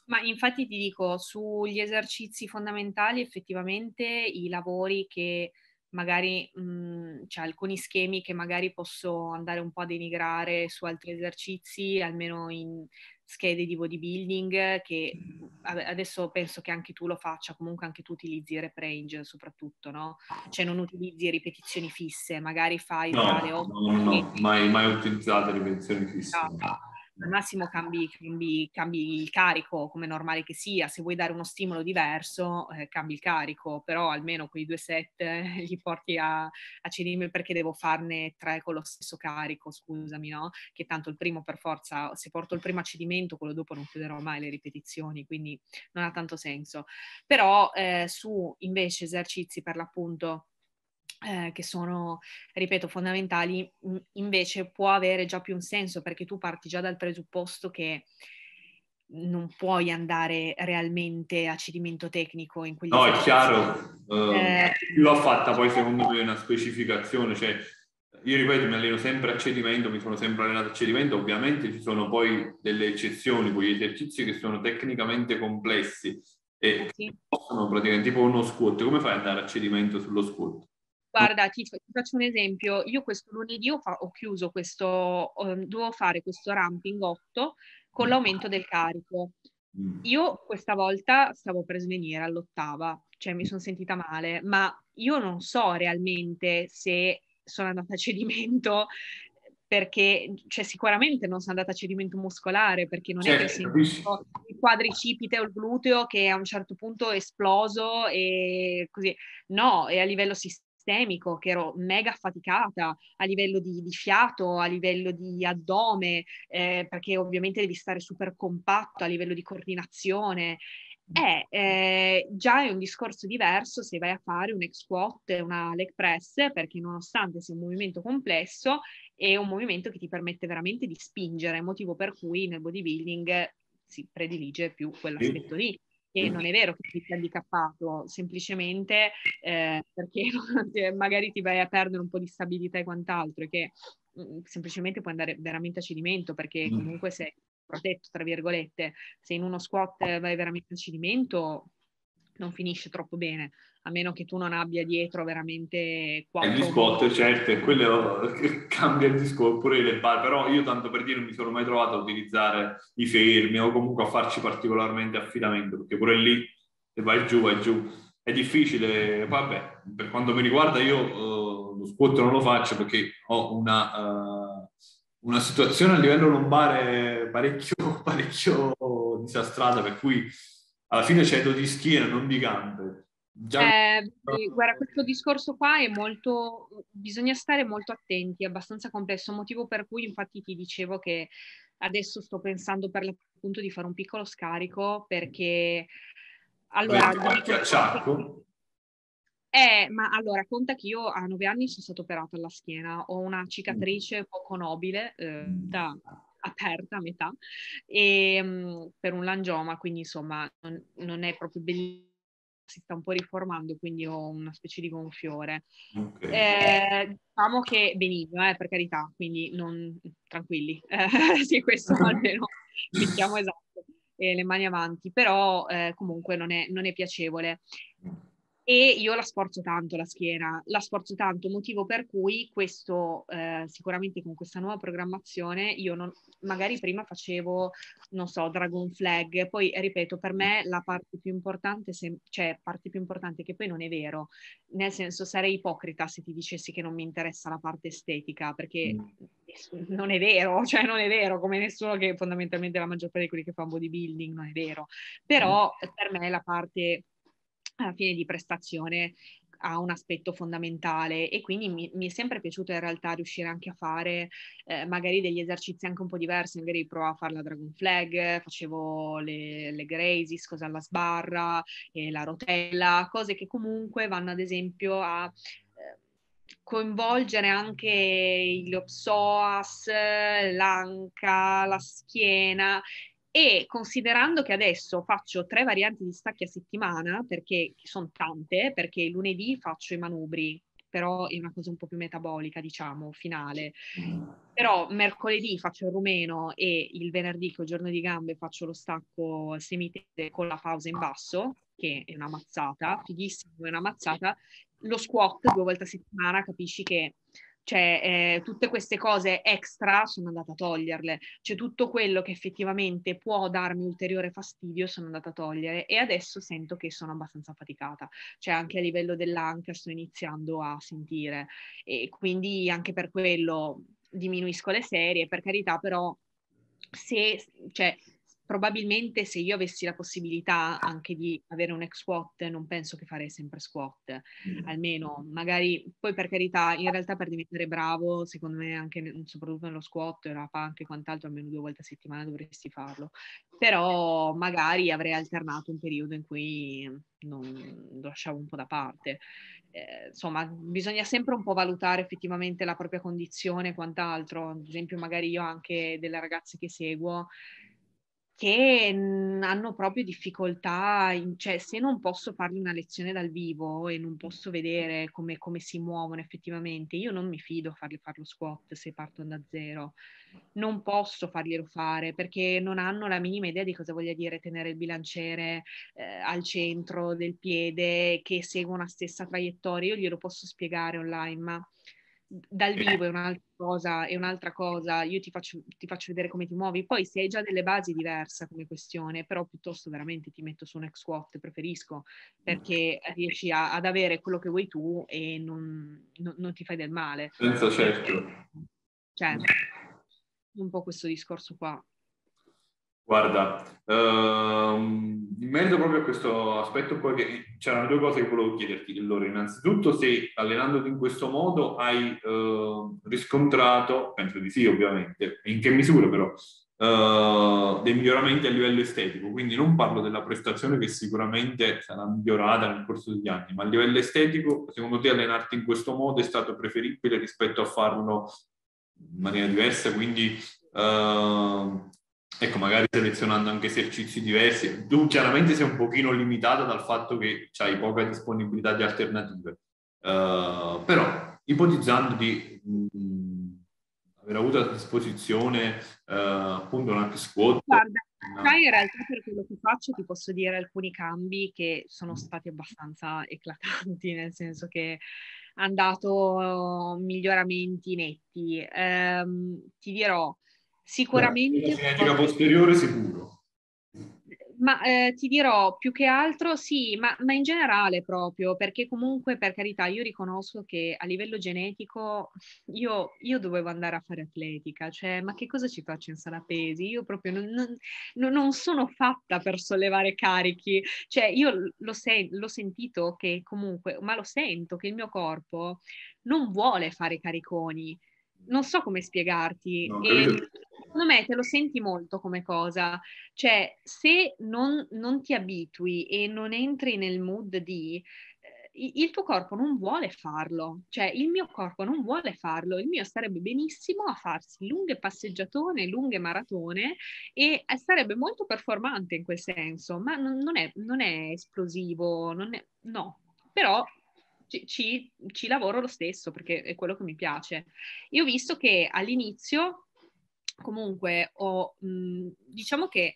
Ma infatti ti dico, sugli esercizi fondamentali effettivamente i lavori che magari mh, mhmm, c'è alcuni schemi che magari posso andare un po' a denigrare su altri esercizi, almeno in schede di bodybuilding, che adesso penso che anche tu lo faccia, comunque anche tu utilizzi rep range soprattutto, no? Cioè non utilizzi ripetizioni fisse, magari fai no, tra le 8 no, no, no, mai, mai utilizzato ripetizioni fisse. No, no al massimo cambi, cambi, cambi, il carico come normale che sia, se vuoi dare uno stimolo diverso eh, cambi il carico, però almeno quei due set eh, [laughs] li porti a, a CDM perché devo farne tre con lo stesso carico, scusami, no? Che tanto il primo per forza, se porto il primo a cedimento, quello dopo non chiuderò mai le ripetizioni, quindi non ha tanto senso. Però eh, su invece esercizi per l'appunto eh, che sono, ripeto, fondamentali, invece può avere già più un senso perché tu parti già dal presupposto che non puoi andare realmente a cedimento tecnico in quegli No, è chiaro, uh, eh, l'ho fatta poi secondo me una specificazione, cioè io ripeto, mi alleno sempre a cedimento, mi sono sempre allenato a cedimento, ovviamente ci sono poi delle eccezioni, quegli esercizi che sono tecnicamente complessi e sì. possono praticamente tipo uno squat, come fai ad andare a cedimento sullo squat? Guarda, ti, ti, faccio un esempio. Io questo lunedì ho, fa- ho chiuso questo, um, dovevo fare questo ramping 8 con mm. l'aumento del carico. Mm. Io questa volta stavo per svenire all'ottava, cioè mi sono sentita male, ma io non so realmente se sono andata a cedimento perché cioè, sicuramente non sono andata a cedimento muscolare perché non certo, è che ho sentito il quadricipite o il gluteo che a un certo punto è esploso e così no, è a livello sistemico sistemico, che ero mega affaticata a livello di, di fiato, a livello di addome, eh, perché ovviamente devi stare super compatto a livello di coordinazione. È eh, già è un discorso diverso se vai a fare un ex squat una leg press, perché nonostante sia un movimento complesso, è un movimento che ti permette veramente di spingere, motivo per cui nel bodybuilding si predilige più quell'aspetto lì e non è vero che ti sei handicappato, semplicemente eh, perché [laughs] magari ti vai a perdere un po' di stabilità e quant'altro, e che mh, mm, semplicemente puoi andare veramente a cedimento, perché mm. comunque sei protetto, tra virgolette, se in uno squat vai veramente a cedimento non finisce troppo bene a meno che tu non abbia dietro veramente quattro... Gli squat, certo, quello [laughs] cambia il discorso, pure le bar, però io tanto per dire non mi sono mai trovato a utilizzare i fermi o comunque a farci particolarmente affidamento, perché pure lì se vai giù, vai giù. È difficile, vabbè, per quanto mi riguarda io uh, lo squat non lo faccio perché ho una, uh, una situazione a livello lombare parecchio, [laughs] parecchio disastrata, per cui alla fine cedo di schiena, non di gambe. Eh, [laughs] guarda, questo discorso qua è molto, bisogna stare molto attenti, è abbastanza complesso, motivo per cui infatti ti dicevo che adesso sto pensando per l'appunto di fare un piccolo scarico perché allora... Dico, eh, ma allora, conta che io a nove anni sono stato operato alla schiena, ho una cicatrice poco nobile, eh, da, aperta a metà, e, um, per un langioma, quindi insomma non, non è proprio bellissimo si sta un po' riformando, quindi ho una specie di gonfiore. Okay. Eh, diciamo che benigno, eh, per carità, quindi non tranquilli, eh, [laughs] sì, questo [laughs] almeno mettiamo esatto, le mani avanti, però eh, comunque non è, non è piacevole. E io la sforzo tanto la schiena, la sforzo tanto, motivo per cui questo, eh, sicuramente con questa nuova programmazione, io non, magari prima facevo, non so, Dragon Flag, poi ripeto, per me la parte più importante, se, cioè parte più importante che poi non è vero, nel senso sarei ipocrita se ti dicessi che non mi interessa la parte estetica, perché mm. non è vero, [laughs] cioè non è vero, come nessuno che fondamentalmente la maggior parte di quelli che fanno bodybuilding non è vero, però mm. per me la parte alla fine di prestazione ha un aspetto fondamentale e quindi mi, mi, è sempre piaciuto in realtà riuscire anche a fare eh, magari degli esercizi anche un po' diversi, magari provavo a fare la Dragon Flag, facevo le, le Gracies, cosa alla sbarra, eh, la rotella, cose che comunque vanno ad esempio a coinvolgere anche lo psoas, l'anca, la schiena e considerando che adesso faccio tre varianti di stacchi a settimana, perché sono tante, perché lunedì faccio i manubri, però è una cosa un po' più metabolica, diciamo, finale. Però mercoledì faccio il rumeno e il venerdì, che è il giorno di gambe, faccio lo stacco semitese con la pausa in basso, che è una mazzata, fighissimo, è una mazzata. Lo squat due volte a settimana, capisci che cioè eh, tutte queste cose extra sono andata a toglierle, cioè tutto quello che effettivamente può darmi ulteriore fastidio sono andata a togliere e adesso sento che sono abbastanza faticata, cioè anche a livello dell'anca sto iniziando a sentire. E quindi anche per quello diminuisco le serie, per carità però se, cioè, probabilmente se io avessi la possibilità anche di avere un ex squat, non penso che farei sempre squat, mm. almeno magari, poi per carità, in realtà per diventare bravo, secondo me anche soprattutto nello squat, la panca e quant'altro, almeno due volte a settimana dovresti farlo, però magari avrei alternato un periodo in cui non lo lasciavo un po' da parte. Eh, insomma, bisogna sempre un po' valutare effettivamente la propria condizione e quant'altro. Ad esempio, magari io anche delle ragazze che seguo, che hanno proprio difficoltà, in, cioè se non posso fargli una lezione dal vivo e non posso vedere come, come si muovono effettivamente, io non mi fido a fargli fare lo squat se partono da zero, non posso farglielo fare perché non hanno la minima idea di cosa voglia dire tenere il bilanciere eh, al centro del piede che segue una stessa traiettoria, io glielo posso spiegare online, ma dal vivo è un'altra cosa, è un'altra cosa, io ti faccio, ti faccio, vedere come ti muovi, poi se hai già delle basi diversa come questione, però piuttosto veramente ti metto su un ex squat, preferisco, perché riesci a, ad avere quello che vuoi tu e non, non, non ti fai del male. Senza certo. Cioè, un po' questo discorso qua. Guarda, ehm, in merito proprio a questo aspetto qua, che c'erano due cose che volevo chiederti. Allora, innanzitutto, se allenandoti in questo modo hai eh, riscontrato, penso di sì ovviamente, in che misura però, eh, dei miglioramenti a livello estetico. Quindi non parlo della prestazione che sicuramente sarà migliorata nel corso degli anni, ma a livello estetico, secondo te allenarti in questo modo è stato preferibile rispetto a farlo in maniera diversa? Quindi... Eh, ecco, magari selezionando anche esercizi diversi. Tu chiaramente sei un pochino limitata dal fatto che hai poca disponibilità di alternative, uh, però ipotizzando di mh, mm, aver avuto a disposizione uh, appunto un hack squat. Guarda, no. in realtà per quello che faccio ti posso dire alcuni cambi che sono mm. stati abbastanza [laughs] eclatanti, nel senso che hanno dato miglioramenti netti. Um, ti dirò, Sicuramente... La cinetica posteriore sicuro. Ma eh, ti dirò più che altro sì, ma, ma, in generale proprio, perché comunque per carità io riconosco che a livello genetico io, io dovevo andare a fare atletica, cioè ma che cosa ci faccio in sala pesi? Io proprio non, non, non sono fatta per sollevare carichi, cioè io lo sen- l'ho sentito che comunque, ma lo sento che il mio corpo non vuole fare cariconi, non so come spiegarti. No, e, secondo me te lo senti molto come cosa, cioè se non, non ti abitui e non entri nel mood di eh, il tuo corpo non vuole farlo, cioè il mio corpo non vuole farlo, il mio starebbe benissimo a farsi lunghe passeggiatone, lunghe maratone e sarebbe molto performante in quel senso, ma non, non, è, non è, esplosivo, non è, no, però ci, ci, ci lavoro lo stesso perché è quello che mi piace. Io ho visto che all'inizio comunque ho, mh, diciamo che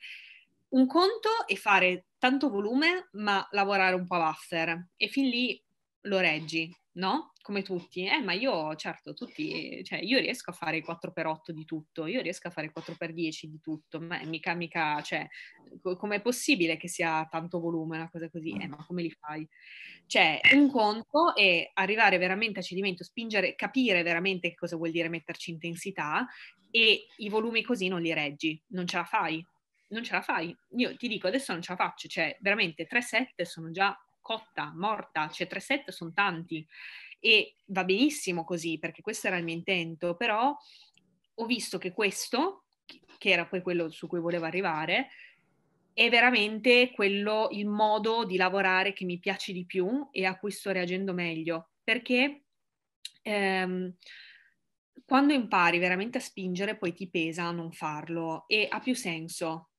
un conto è fare tanto volume ma lavorare un po' a buffer e fin lì lo reggi, no? Come tutti. Eh, ma io, certo, tutti, cioè io riesco a fare 4x8 di tutto, io riesco a fare 4x10 di tutto, ma mica, mica, cioè, com'è possibile che sia tanto volume, una cosa così? Eh, ma come li fai? Cioè, un conto è arrivare veramente a cedimento, spingere, capire veramente che cosa vuol dire metterci intensità e i volumi così non li reggi, non ce la fai, non ce la fai. Io ti dico, adesso non ce la faccio, cioè veramente 3-7 sono già cotta, morta, cioè 3-7 sono tanti e va benissimo così perché questo era il mio intento, però ho visto che questo, che era poi quello su cui volevo arrivare, è veramente quello, il modo di lavorare che mi piace di più e a cui sto reagendo meglio, perché ehm, quando impari veramente a spingere, poi ti pesa non farlo e ha più senso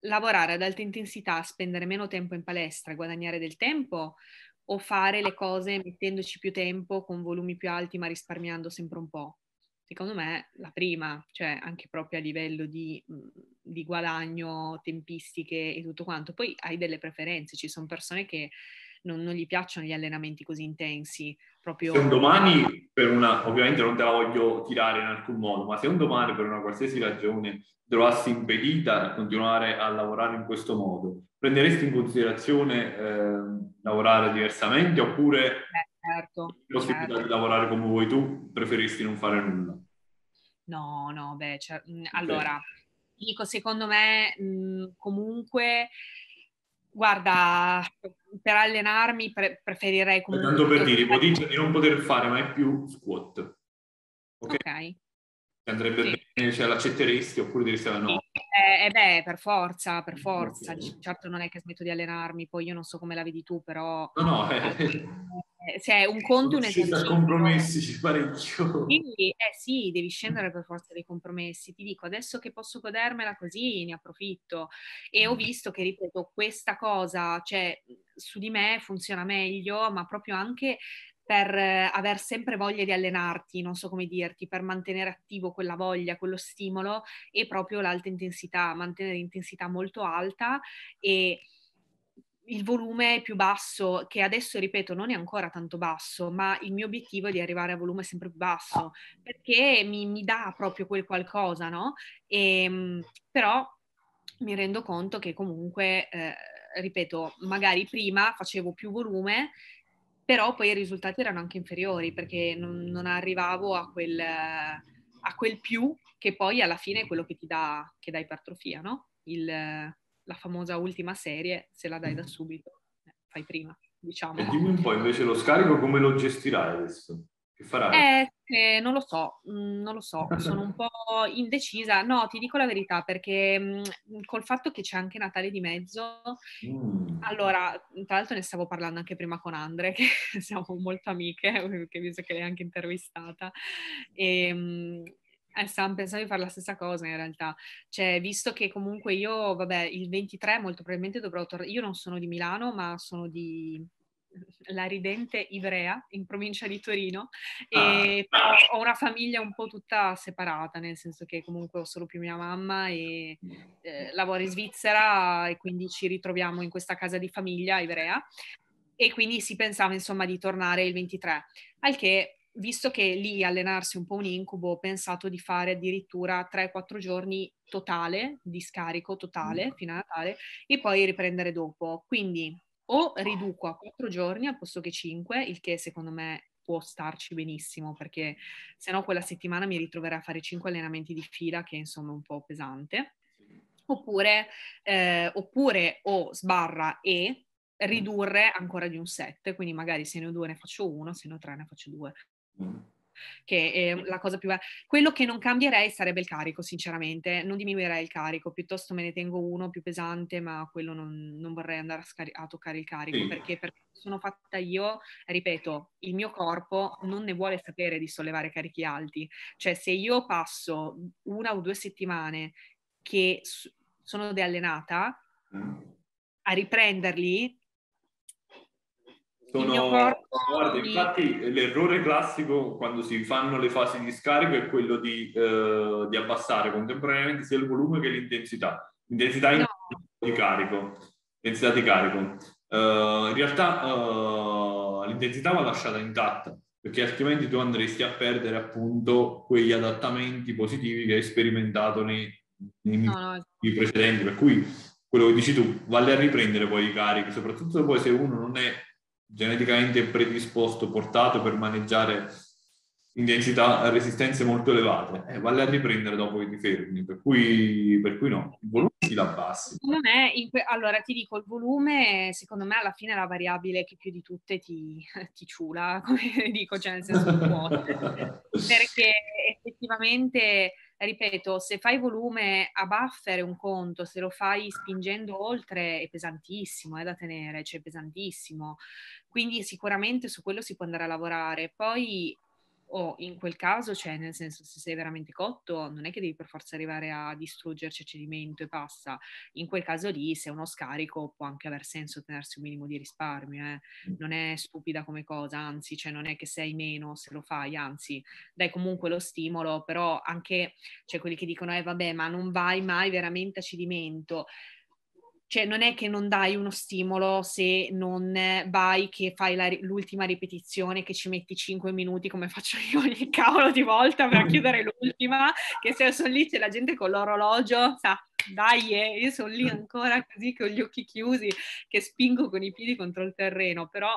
lavorare ad alta intensità, spendere meno tempo in palestra guadagnare del tempo o fare le cose mettendoci più tempo con volumi più alti ma risparmiando sempre un po'? Secondo me la prima, cioè anche proprio a livello di, di guadagno, tempistiche e tutto quanto. Poi hai delle preferenze, ci sono persone che non, non, gli piacciono gli allenamenti così intensi. Proprio... Se un domani, per una, ovviamente non te la voglio tirare in alcun modo, ma se un domani per una qualsiasi ragione trovassi impedita a continuare a lavorare in questo modo, prenderesti in considerazione eh, lavorare diversamente oppure eh, certo, la possibilità certo. di lavorare come vuoi tu, preferisci non fare nulla? No, no, beh, cioè, allora, dico, secondo me mh, comunque Guarda, per allenarmi pre- preferirei comunque... Tanto per dire, ipotizzo di non poter fare mai più squat. Ok. okay. Andrebbe sì. bene, cioè l'accetteresti oppure diresti no? Eh, eh, beh, per forza, per forza. Okay. Certo non è che smetto di allenarmi, poi io non so come la vedi tu, però... No, no, eh. Eh, cioè un conto un esercizio. compromessi parecchio. Quindi, eh sì, devi scendere per forza dei compromessi. Ti dico, adesso che posso godermela così, ne approfitto. E ho visto che, ripeto, questa cosa, cioè, su di me funziona meglio, ma proprio anche per aver sempre voglia di allenarti, non so come dirti, per mantenere attivo quella voglia, quello stimolo e proprio l'alta intensità, mantenere intensità molto alta e il volume più basso, che adesso ripeto non è ancora tanto basso, ma il mio obiettivo è di arrivare a volume sempre più basso, perché mi, mi dà proprio quel qualcosa, no? E, ehm, però mi rendo conto che comunque, eh, ripeto, magari prima facevo più volume, però poi i risultati erano anche inferiori, perché non, non arrivavo a quel, a quel più che poi alla fine è quello che ti dà, che dà ipertrofia, no? Il, la famosa ultima serie, se la dai da mm. subito, eh, fai prima, diciamo. E dimmi un po' invece lo scarico come lo gestirai adesso? Che farai? Eh, eh, non lo so, mm, non lo so, sono un po' indecisa. No, ti dico la verità, perché mh, mm, col fatto che c'è anche Natale di mezzo, mm. allora, tra l'altro ne stavo parlando anche prima con Andre, [laughs] che siamo molto amiche, [laughs] perché visto che l'hai anche intervistata, e, mh, eh, stavamo pensando di fare la stessa cosa in realtà, cioè visto che comunque io, vabbè, il 23 molto probabilmente dovrò tornare, io non sono di Milano ma sono di la ridente Ivrea in provincia di Torino e ah. ho una famiglia un po' tutta separata, nel senso che comunque ho solo più mia mamma e eh, lavoro in Svizzera e quindi ci ritroviamo in questa casa di famiglia Ivrea e quindi si pensava insomma di tornare il 23, al che visto che lì allenarsi un po' un incubo, ho pensato di fare addirittura 3-4 giorni totale, di scarico totale mm. fino a Natale e poi riprendere dopo. Quindi o riduco a 4 giorni al posto che 5, il che secondo me può starci benissimo perché se no quella settimana mi ritroverei a fare 5 allenamenti di fila che insomma è un po' pesante. Oppure, eh, oppure o sbarra e ridurre ancora di un set, quindi magari se ne ho due ne faccio uno, se ne ho tre ne faccio due. Che è la cosa più bella. Quello che non cambierei sarebbe il carico, sinceramente. Non diminuirei il carico, piuttosto me ne tengo uno più pesante, ma quello non, non vorrei andare a, scari- a, toccare il carico sì. perché, perché sono fatta io, ripeto, il mio corpo non ne vuole sapere di sollevare carichi alti. Cioè, se io passo una o due settimane che sono deallenata mm. a riprenderli, sono, guarda, infatti l'errore classico quando si fanno le fasi di scarico è quello di, eh, di abbassare contemporaneamente sia il volume che l'intensità. Intensità no. di carico. Intensità di carico. Uh, in realtà uh, l'intensità va lasciata intatta perché altrimenti tu andresti a perdere appunto quegli adattamenti positivi che hai sperimentato nei, nei no, no. precedenti. Per cui quello che dici tu, vale a riprendere poi i carichi, soprattutto poi se uno non è geneticamente predisposto, portato per maneggiare intensità, resistenze molto elevate, eh, vale a riprendere dopo che ti fermi, per cui, per cui no, il volume si me, que- allora ti dico, il volume secondo me alla fine è la variabile che più di tutte ti, [laughs] ti ciula, [laughs] come dico, cioè nel senso può, [laughs] perché effettivamente ripeto, se fai volume a buffer è un conto, se lo fai spingendo oltre è pesantissimo, è da tenere, cioè è pesantissimo. Quindi sicuramente su quello si può andare a lavorare. Poi o in quel caso, cioè nel senso se sei veramente cotto, non è che devi per forza arrivare a distruggerci a cedimento e passa. In quel caso lì, se è uno scarico, può anche aver senso tenersi un minimo di risparmio, eh. non è stupida come cosa, anzi, cioè non è che sei meno se lo fai, anzi, dai comunque lo stimolo, però anche c'è quelli che dicono, eh vabbè, ma non vai mai veramente a cedimento cioè non è che non dai uno stimolo se non vai che fai la, l'ultima ripetizione che ci metti 5 minuti come faccio io ogni [laughs] cavolo di volta per chiudere l'ultima, che se sono lì c'è la gente con l'orologio, sa, dai, eh, io sono lì ancora così con gli occhi chiusi che spingo con i piedi contro il terreno, però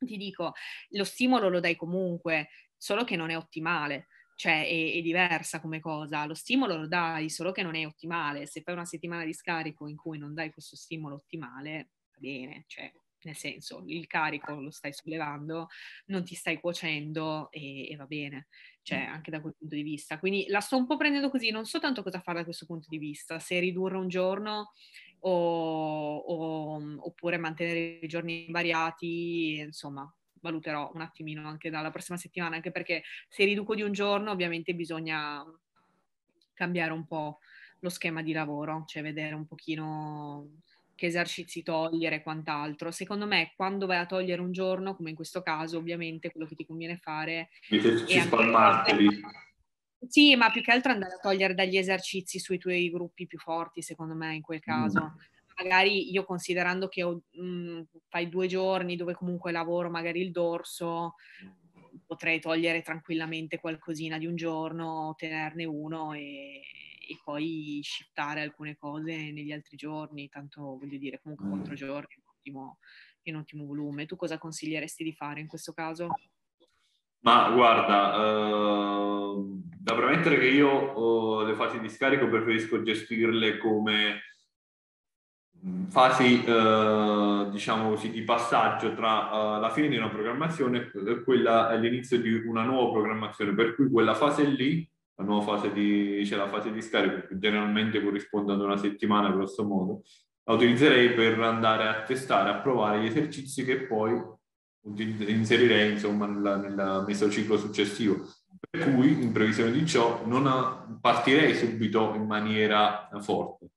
ti dico, lo stimolo lo dai comunque, solo che non è ottimale cioè è, è, diversa come cosa. Lo stimolo lo dai, solo che non è ottimale. Se fai una settimana di scarico in cui non dai questo stimolo ottimale, va bene, cioè nel senso il carico lo stai sollevando, non ti stai cuocendo e, e, va bene, cioè anche da quel punto di vista. Quindi la sto un po' prendendo così, non so tanto cosa fare da questo punto di vista, se ridurre un giorno o, o, oppure mantenere i giorni invariati, insomma, valuterò un attimino anche dalla prossima settimana, anche perché se riduco di un giorno ovviamente bisogna cambiare un po' lo schema di lavoro, cioè vedere un pochino che esercizi togliere e quant'altro. Secondo me quando vai a togliere un giorno, come in questo caso, ovviamente quello che ti conviene fare è spalmarteli. Sì, ma più che altro andare a togliere dagli esercizi sui tuoi gruppi più forti, secondo me, in quel caso. Mm magari io considerando che ho, mh, mhmm, fai due giorni dove comunque lavoro magari il dorso, potrei togliere tranquillamente qualcosina di un giorno, tenerne uno e, e poi shiftare alcune cose negli altri giorni, tanto voglio dire comunque quattro giorni un ottimo, un ottimo volume. Tu cosa consiglieresti di fare in questo caso? Ma guarda, eh, da premettere che io oh, le fasi di scarico preferisco gestirle come fasi, eh, diciamo così, di passaggio tra uh, la fine di una programmazione e quella è l'inizio di una nuova programmazione, per cui quella fase lì, la nuova fase di, cioè la fase di scarico, che generalmente corrisponde ad una settimana grosso modo, la utilizzerei per andare a testare, a provare gli esercizi che poi inserirei insomma nel, nel mesociclo successivo. Per cui, in previsione di ciò, non partirei subito in maniera forte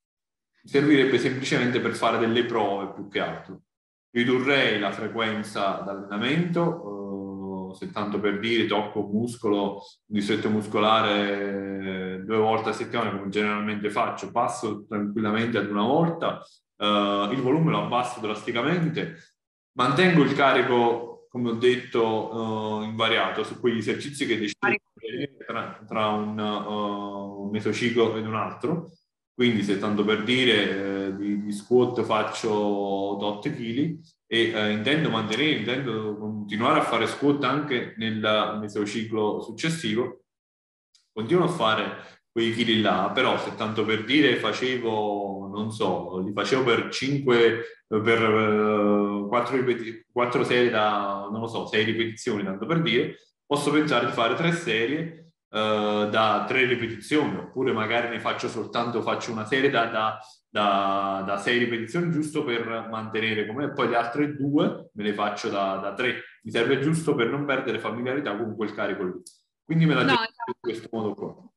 servirebbe semplicemente per fare delle prove più che altro. Ridurrei la frequenza d'allenamento, eh, se tanto per dire tocco un muscolo, un distretto muscolare eh, due volte a settimana come generalmente faccio, passo tranquillamente ad una volta, eh, il volume lo abbasso drasticamente, mantengo il carico, come ho detto, eh, invariato su quegli esercizi che decido tra, tra un, uh, un mesociclo ed un altro, quindi se tanto per dire eh, di, di, squat faccio 8 kg e eh, intendo mantenere, intendo continuare a fare squat anche nel mesociclo successivo, continuo a fare quei chili là, però se tanto per dire facevo, non so, li facevo per 5, per uh, 4, ripeti- 4 serie da, non lo so, 6 ripetizioni, tanto per dire, posso pensare di fare 3 serie uh, da tre ripetizioni, oppure magari ne faccio soltanto, faccio una serie da, da, da, da sei ripetizioni giusto per mantenere come poi le altre due me le faccio da, da tre. Mi serve giusto per non perdere familiarità con quel carico lì. Quindi me la no, in questo modo qua.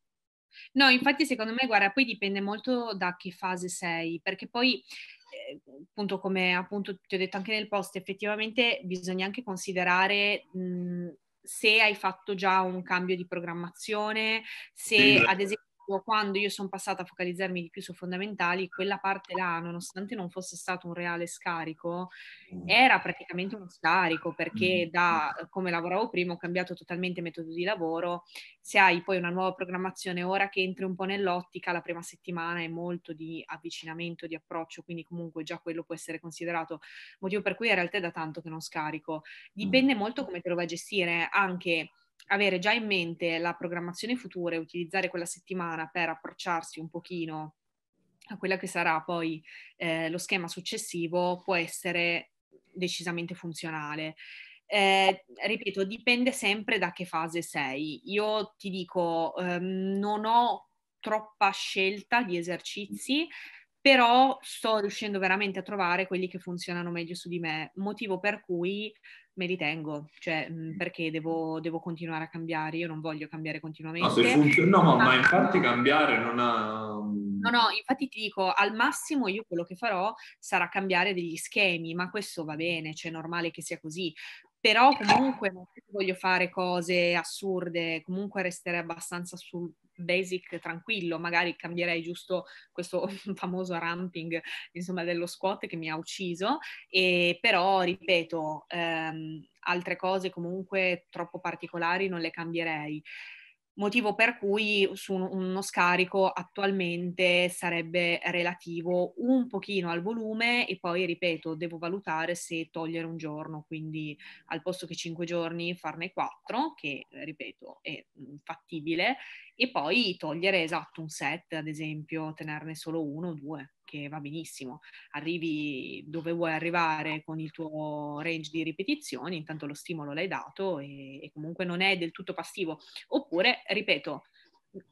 No, infatti secondo me, guarda, poi dipende molto da che fase sei, perché poi eh, appunto come appunto ti ho detto anche nel post, effettivamente bisogna anche considerare mh, se hai fatto già un cambio di programmazione, se ad esempio quando io sono passata a focalizzarmi di più su fondamentali, quella parte là, nonostante non fosse stato un reale scarico, mm. era praticamente uno scarico perché mm. da come lavoravo prima ho cambiato totalmente metodo di lavoro. Se hai poi una nuova programmazione ora che entri un po' nell'ottica, la prima settimana è molto di avvicinamento, di approccio, quindi comunque già quello può essere considerato motivo per cui in realtà è da tanto che non scarico. Dipende mm. molto come te lo vai a gestire, anche avere già in mente la programmazione futura e utilizzare quella settimana per approcciarsi un pochino a quella che sarà poi eh, lo schema successivo può essere decisamente funzionale. Eh, ripeto, dipende sempre da che fase sei. Io ti dico, ehm, non ho troppa scelta di esercizi, però sto riuscendo veramente a trovare quelli che funzionano meglio su di me, motivo per cui me li tengo, cioè mh, perché devo, devo, continuare a cambiare, io non voglio cambiare continuamente. No, funziona, no ma, ma, infatti cambiare non ha... No, no, infatti ti dico, al massimo io quello che farò sarà cambiare degli schemi, ma questo va bene, cioè è normale che sia così però comunque non voglio fare cose assurde, comunque resterei abbastanza sul basic tranquillo, magari cambierei giusto questo [laughs] famoso ramping insomma dello squat che mi ha ucciso, e però ripeto, ehm, altre cose comunque troppo particolari non le cambierei. Motivo per cui su uno scarico attualmente sarebbe relativo un pochino al volume e poi, ripeto, devo valutare se togliere un giorno, quindi al posto che cinque giorni farne quattro, che ripeto è fattibile, e poi togliere esatto un set, ad esempio, tenerne solo uno o due che va benissimo, arrivi dove vuoi arrivare con il tuo range di ripetizioni, intanto lo stimolo l'hai dato e, e comunque non è del tutto passivo. Oppure, ripeto,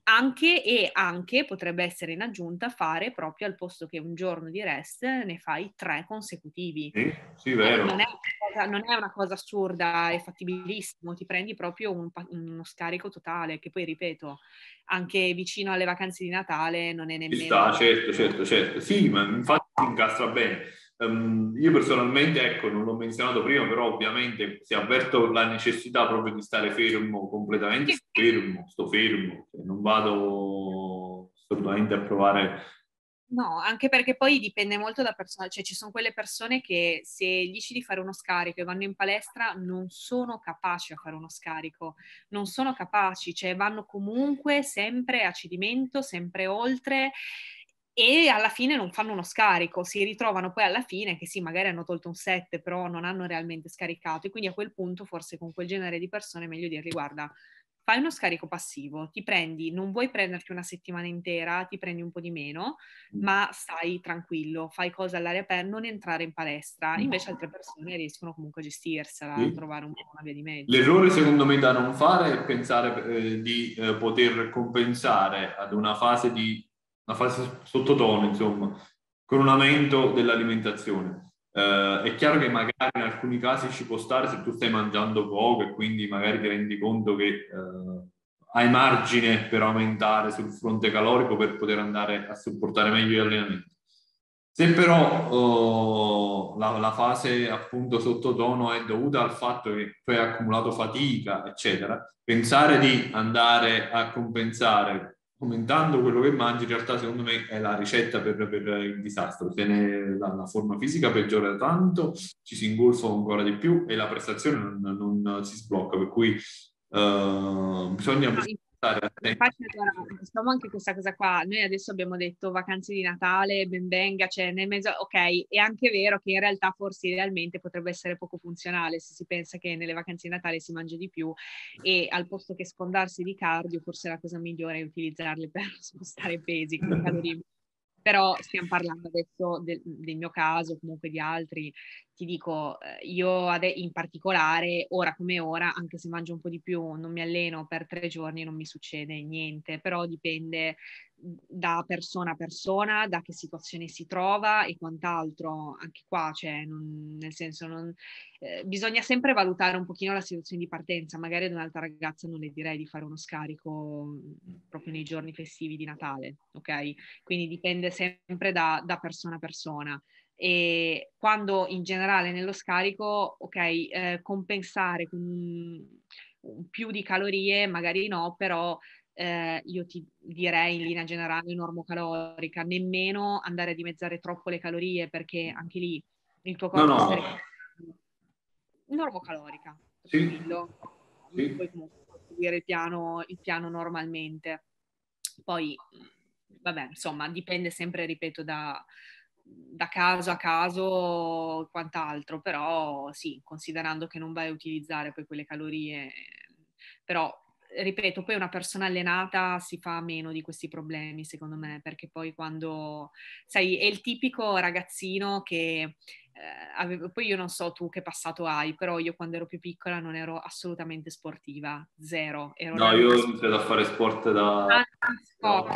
anche e anche potrebbe essere in aggiunta fare proprio al posto che un giorno di rest ne fai tre consecutivi. Sì, sì vero. Non è, cosa, non è una cosa assurda, è fattibilissimo, ti prendi proprio un, uno scarico totale che poi ripeto, anche vicino alle vacanze di Natale non è nemmeno... Ci sta, certo, certo, certo. Sì, ma infatti incastra bene. Um, io personalmente, ecco, non l'ho menzionato prima, però ovviamente si avverto la necessità proprio di stare fermo, completamente fermo, sto fermo, cioè non vado assolutamente a provare No, anche perché poi dipende molto da persona, cioè ci sono quelle persone che se gli dici di fare uno scarico e vanno in palestra non sono capaci a fare uno scarico, non sono capaci, cioè vanno comunque sempre a cedimento, sempre oltre e alla fine non fanno uno scarico, si ritrovano poi alla fine che sì, magari hanno tolto un set, però non hanno realmente scaricato e quindi a quel punto forse con quel genere di persone è meglio dirgli guarda, fai uno scarico passivo, ti prendi, non vuoi prenderti una settimana intera, ti prendi un po' di meno, mm. ma stai tranquillo, fai cose all'aria aperta, non entrare in palestra. Invece altre persone riescono comunque a gestirsela, sì. a trovare un po' una via di mezzo. L'errore secondo me da non fare è pensare eh, di eh, poter compensare ad una fase di una fase sottotono, insomma, con un aumento dell'alimentazione. Uh, è chiaro che magari in alcuni casi ci può stare se tu stai mangiando poco e quindi magari ti rendi conto che uh, hai margine per aumentare sul fronte calorico per poter andare a supportare meglio gli allenamenti. Se però uh, la, la, fase appunto sottotono è dovuta al fatto che tu hai accumulato fatica, eccetera, pensare di andare a compensare aumentando quello che mangi, in realtà secondo me è la ricetta per, per il disastro. Se ne, la, la, forma fisica peggiora tanto, ci si ingolfa ancora di più e la prestazione non, non si sblocca, per cui uh, bisogna stare Infatti, allora, diciamo anche questa cosa qua. Noi adesso abbiamo detto vacanze di Natale, ben venga, cioè nel mezzo, ok, è anche vero che in realtà forse idealmente potrebbe essere poco funzionale se si pensa che nelle vacanze di Natale si mangia di più e al posto che sfondarsi di cardio, forse la cosa migliore è utilizzarli per [laughs] spostare pesi, calorie [laughs] però stiamo parlando adesso del, del, mio caso, comunque di altri, ti dico, eh, io in particolare, ora come ora, anche se mangio un po' di più, non mi alleno per tre giorni, non mi succede niente, però dipende da persona a persona, da che situazione si trova e quant'altro. Anche qua, cioè, non, nel senso, non, eh, bisogna sempre valutare un pochino la situazione di partenza. Magari ad un'altra ragazza non le direi di fare uno scarico proprio nei giorni festivi di Natale, ok? Quindi dipende sempre da, da persona a persona. E quando in generale nello scarico, ok, eh, compensare con più di calorie, magari no, però eh, io ti direi in linea generale normocalorica, nemmeno andare a dimezzare troppo le calorie perché anche lì il tuo corpo... No, no. Normocalorica, sì. sì. Poi comunque seguire il piano, il piano normalmente. Poi, vabbè, insomma, dipende sempre, ripeto, da, da caso a caso quant'altro, però sì, considerando che non vai a utilizzare poi quelle calorie, però ripeto, poi una persona allenata si fa meno di questi problemi, secondo me, perché poi quando, sai, è il tipico ragazzino che avevo, poi io non so tu che passato hai, però io quando ero più piccola non ero assolutamente sportiva, zero. Ero no, io ho iniziato a fare sport da... Sport,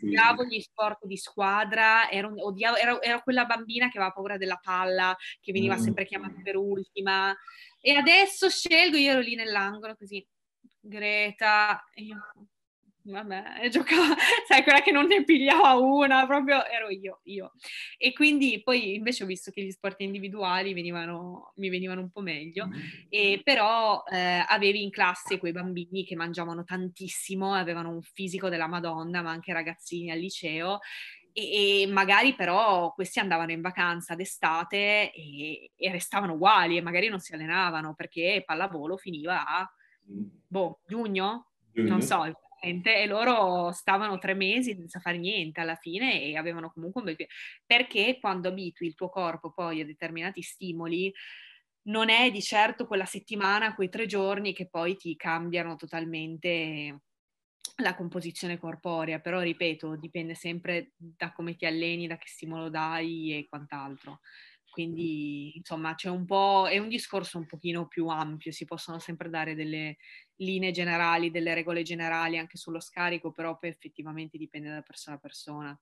odiavo gli sport di squadra, ero, odiavo, ero, ero, quella bambina che aveva paura della palla, che veniva mm. sempre chiamata per ultima. E adesso scelgo, io ero lì nell'angolo così, Greta, e io vabbè, giocava, [laughs] sai, quella che non ne pigliava una, proprio ero io, io. E quindi poi invece ho visto che gli sport individuali venivano, mi venivano un po' meglio, mm. e però eh, avevi in classe quei bambini che mangiavano tantissimo, avevano un fisico della Madonna, ma anche ragazzini al liceo, e, e, magari però questi andavano in vacanza d'estate e, e, restavano uguali e magari non si allenavano perché pallavolo finiva a mm. boh, giugno, giugno. non so, e loro stavano tre mesi senza fare niente alla fine e avevano comunque un bel perché quando abitui il tuo corpo poi a determinati stimoli non è di certo quella settimana, quei tre giorni che poi ti cambiano totalmente la composizione corporea, però ripeto, dipende sempre da come ti alleni, da che stimolo dai e quant'altro. Quindi, insomma, c'è un po', è un discorso un pochino più ampio, si possono sempre dare delle linee generali, delle regole generali anche sullo scarico, però poi effettivamente dipende da persona a persona.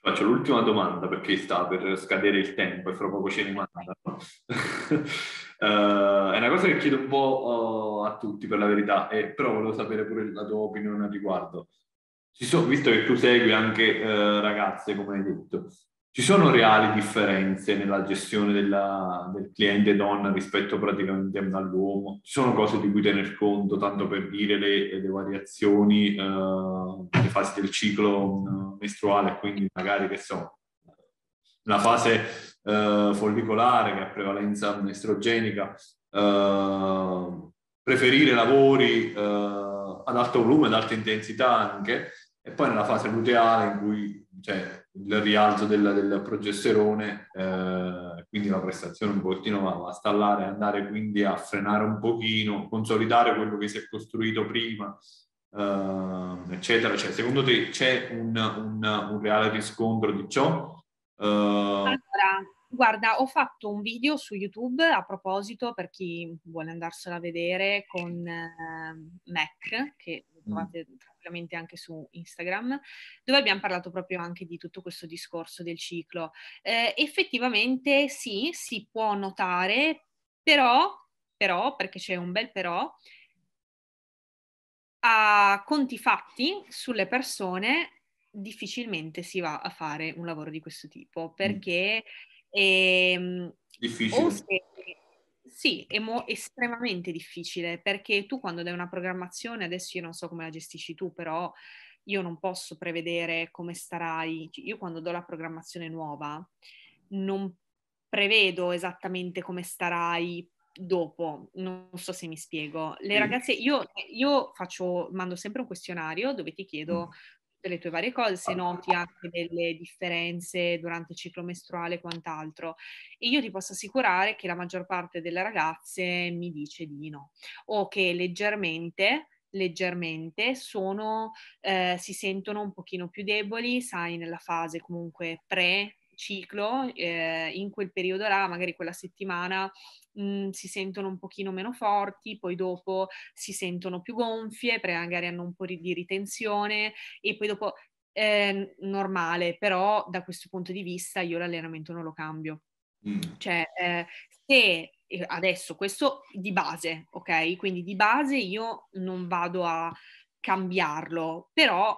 Faccio l'ultima domanda perché sta per scadere il tempo e fra poco ce ne manda. [laughs] uh, è una cosa che chiedo un po' uh, a tutti per la verità, e, però volevo sapere pure la tua opinione al riguardo. So, visto che tu segui anche uh, ragazze, come hai detto, ci sono reali differenze nella gestione della, del cliente donna rispetto praticamente all'uomo? Ci sono cose di cui tener conto, tanto per dire le, le variazioni, eh, le fasi del ciclo uh, mestruale, quindi magari che so, la fase eh, follicolare che ha prevalenza estrogenica, eh, preferire lavori eh, ad alto volume, ad alta intensità anche, e poi nella fase luteale in cui cioè, il rialzo del, del progesterone, eh, quindi la prestazione un pochettino va a stallare, andare quindi a frenare un pochino, consolidare quello che si è costruito prima, eh, eccetera. Cioè, secondo te c'è un, un, un reale riscontro di ciò? Uh... Allora, guarda, ho fatto un video su YouTube a proposito per chi vuole andarselo a vedere con eh, Mac, che trovate mm tranquillamente anche su Instagram, dove abbiamo parlato proprio anche di tutto questo discorso del ciclo. Eh, effettivamente sì, si può notare, però, però, perché c'è un bel però, a conti fatti sulle persone difficilmente si va a fare un lavoro di questo tipo, mm. perché... Mm. Ehm, Difficile. Se, sì, è mo- estremamente difficile perché tu quando dai una programmazione, adesso io non so come la gestisci tu, però io non posso prevedere come starai. Io quando do la programmazione nuova non prevedo esattamente come starai dopo, non so se mi spiego. Le ragazze, io, io faccio, mando sempre un questionario dove ti chiedo mm tutte le tue varie cose, se noti anche delle differenze durante il ciclo mestruale e quant'altro. E io ti posso assicurare che la maggior parte delle ragazze mi dice di no, o che leggermente leggermente sono, eh, si sentono un pochino più deboli, sai, nella fase comunque pre ciclo, eh, in quel periodo là, magari quella settimana, mh, mhmm, si sentono un pochino meno forti, poi dopo si sentono più gonfie, perché magari hanno un po' di ritenzione e poi dopo è normale, però da questo punto di vista io l'allenamento non lo cambio. Mm. Cioè, eh, se adesso questo di base, ok? Quindi di base io non vado a cambiarlo, però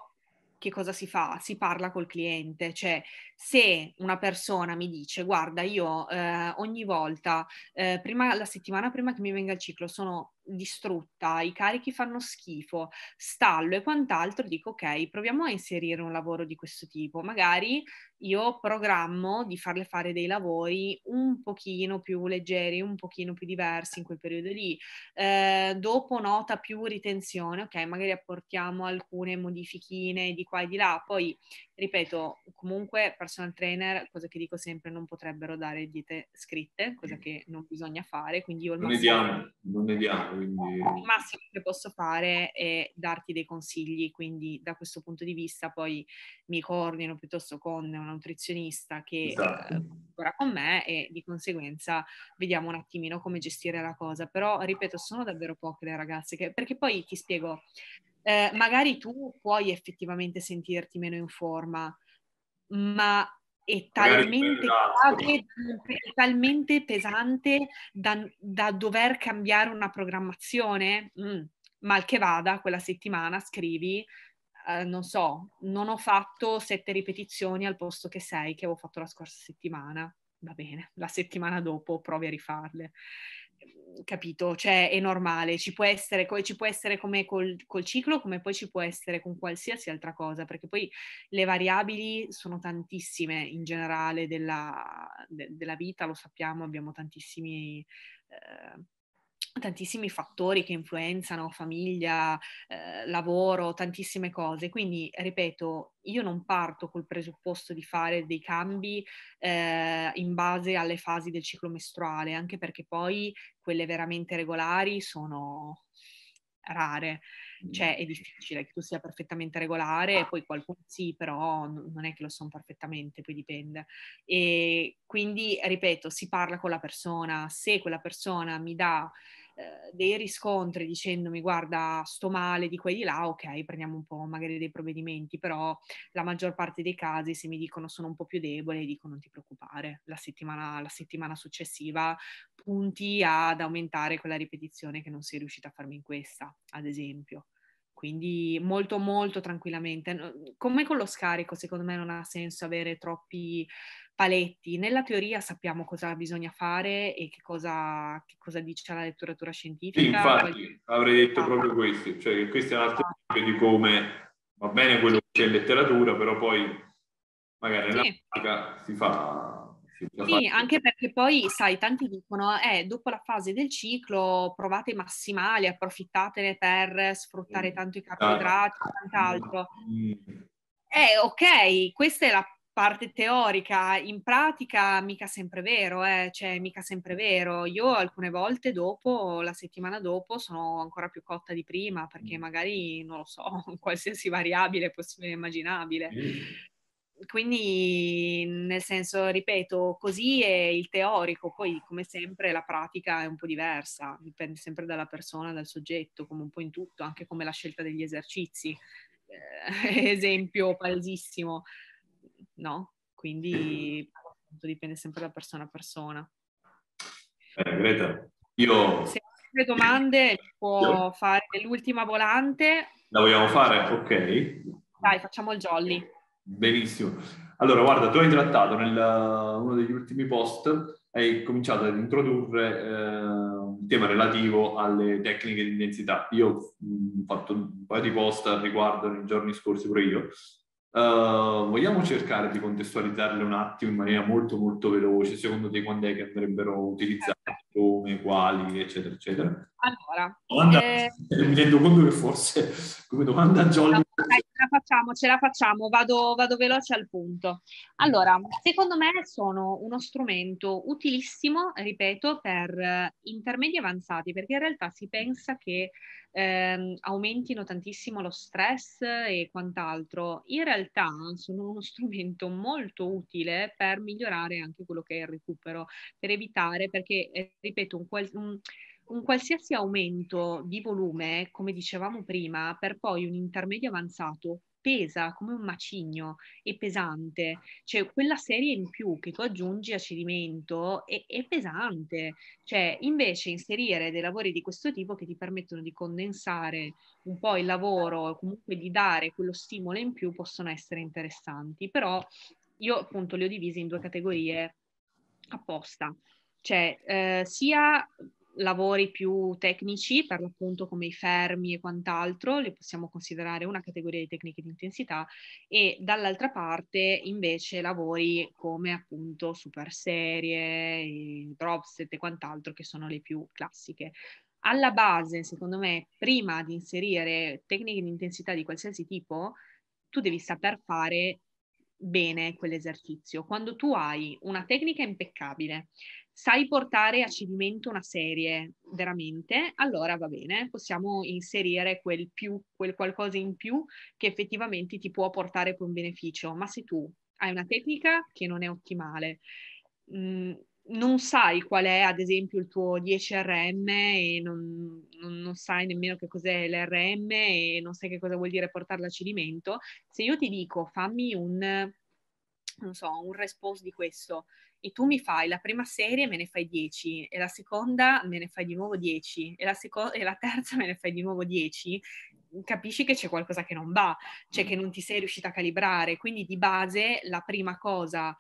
che cosa si fa? Si parla col cliente, cioè se una persona mi dice guarda io eh, ogni volta, eh, prima, la settimana prima che mi venga il ciclo sono distrutta, i carichi fanno schifo, stallo e quant'altro, dico ok, proviamo a inserire un lavoro di questo tipo. Magari io programmo di farle fare dei lavori un pochino più leggeri, un pochino più diversi in quel periodo lì. Eh, dopo nota più ritenzione, ok, magari apportiamo alcune modifichine di qua e di là. Poi, ripeto, comunque personal trainer, cosa che dico sempre, non potrebbero dare diete scritte, cosa che non bisogna fare, quindi io non ne diamo, non ne diamo quindi... Il massimo che posso fare è darti dei consigli, quindi da questo punto di vista poi mi coordino piuttosto con una nutrizionista che esatto. eh, con me e di conseguenza vediamo un attimino come gestire la cosa. Però, ripeto, sono davvero poche le ragazze che... perché poi ti spiego, eh, magari tu puoi effettivamente sentirti meno in forma, ma è talmente, grave, è talmente pesante da, da, dover cambiare una programmazione. Mm, mal che vada, quella settimana scrivi, eh, non so, non ho fatto sette ripetizioni al posto che sei che avevo fatto la scorsa settimana. Va bene, la settimana dopo provi a rifarle capito? Cioè è normale, ci può essere, ci può essere come col, col, ciclo, come poi ci può essere con qualsiasi altra cosa, perché poi le variabili sono tantissime in generale della, de, della vita, lo sappiamo, abbiamo tantissimi... Eh, tantissimi fattori che influenzano famiglia, eh, lavoro, tantissime cose. Quindi, ripeto, io non parto col presupposto di fare dei cambi eh, in base alle fasi del ciclo mestruale, anche perché poi quelle veramente regolari sono rare. Cioè è difficile che tu sia perfettamente regolare poi qualcuno sì, però non è che lo sono perfettamente, poi dipende. E quindi, ripeto, si parla con la persona, se quella persona mi dà eh, dei riscontri dicendomi guarda sto male di qua di là, ok prendiamo un po' magari dei provvedimenti, però la maggior parte dei casi se mi dicono sono un po' più debole dico non ti preoccupare, la settimana, la settimana successiva punti ad aumentare quella ripetizione che non sei riuscita a farmi in questa, ad esempio quindi molto molto tranquillamente. Come con lo scarico, secondo me non ha senso avere troppi paletti. Nella teoria sappiamo cosa bisogna fare e che cosa, che cosa dice la letteratura scientifica. Sì, infatti avrei detto proprio questo, cioè questo è un altro esempio di come va bene quello che c'è in letteratura, però poi magari nella sì. pratica si fa sì, anche perché poi, sai, tanti dicono, eh, dopo la fase del ciclo provate i massimali, approfittatene per sfruttare tanto i carboidrati e quant'altro. Mm. Eh, ok, questa è la parte teorica, in pratica mica sempre vero, eh? cioè mica sempre vero. Io alcune volte dopo, la settimana dopo, sono ancora più cotta di prima perché mm. magari, non lo so, [laughs] qualsiasi variabile possibile e immaginabile. Mm quindi, nel senso, ripeto, così è il teorico, poi come sempre la pratica è un po' diversa, dipende sempre dalla persona, dal soggetto, come un po' in tutto, anche come la scelta degli esercizi. Eh, [laughs] esempio palesissimo, no? Quindi dipende sempre da persona a persona. Eh, Greta, io... Se avete domande può io... fare l'ultima volante. La vogliamo fare? Ok. Dai, facciamo il jolly. Benissimo. Allora, guarda, tu hai trattato nel uno degli ultimi post, hai cominciato ad introdurre eh, un tema relativo alle tecniche di intensità. Io ho fatto un paio di post al riguardo nei giorni scorsi pure io. Uh, vogliamo cercare di contestualizzarle un attimo in maniera molto molto veloce, secondo te quando è che andrebbero utilizzate, come, quali, eccetera, eccetera? Allora, domanda, eh... [laughs] mi rendo conto che forse come domanda Jolly la facciamo, ce la facciamo, vado, vado, veloce al punto. Allora, secondo me sono uno strumento utilissimo, ripeto, per eh, intermedi avanzati, perché in realtà si pensa che ehm, aumentino tantissimo lo stress e quant'altro. In realtà sono uno strumento molto utile per migliorare anche quello che è il recupero, per evitare, perché, eh, ripeto, un, un un qualsiasi aumento di volume, come dicevamo prima, per poi un intermedio avanzato pesa come un macigno, è pesante, cioè quella serie in più che tu aggiungi a cedimento è, è, pesante, cioè invece inserire dei lavori di questo tipo che ti permettono di condensare un po' il lavoro, comunque di dare quello stimolo in più possono essere interessanti, però io appunto li ho divisi in due categorie apposta, cioè eh, sia lavori più tecnici, per l'appunto come i fermi e quant'altro, le possiamo considerare una categoria di tecniche di intensità e dall'altra parte invece lavori come appunto super serie, drop set e quant'altro che sono le più classiche. Alla base, secondo me, prima di inserire tecniche di intensità di qualsiasi tipo, tu devi saper fare bene quell'esercizio. Quando tu hai una tecnica impeccabile, sai portare a cedimento una serie veramente, allora va bene, possiamo inserire quel più, quel qualcosa in più che effettivamente ti può portare un beneficio. Ma se tu hai una tecnica che non è ottimale, mh, mm, non sai qual è ad esempio il tuo 10RM e non, non, non, sai nemmeno che cos'è l'RM e non sai che cosa vuol dire portarla a cedimento, se io ti dico fammi un, non so, un response di questo e tu mi fai la prima serie me ne fai 10 e la seconda me ne fai di nuovo 10 e la, seco- e la terza me ne fai di nuovo 10, capisci che c'è qualcosa che non va, cioè che non ti sei riuscita a calibrare. Quindi di base la prima cosa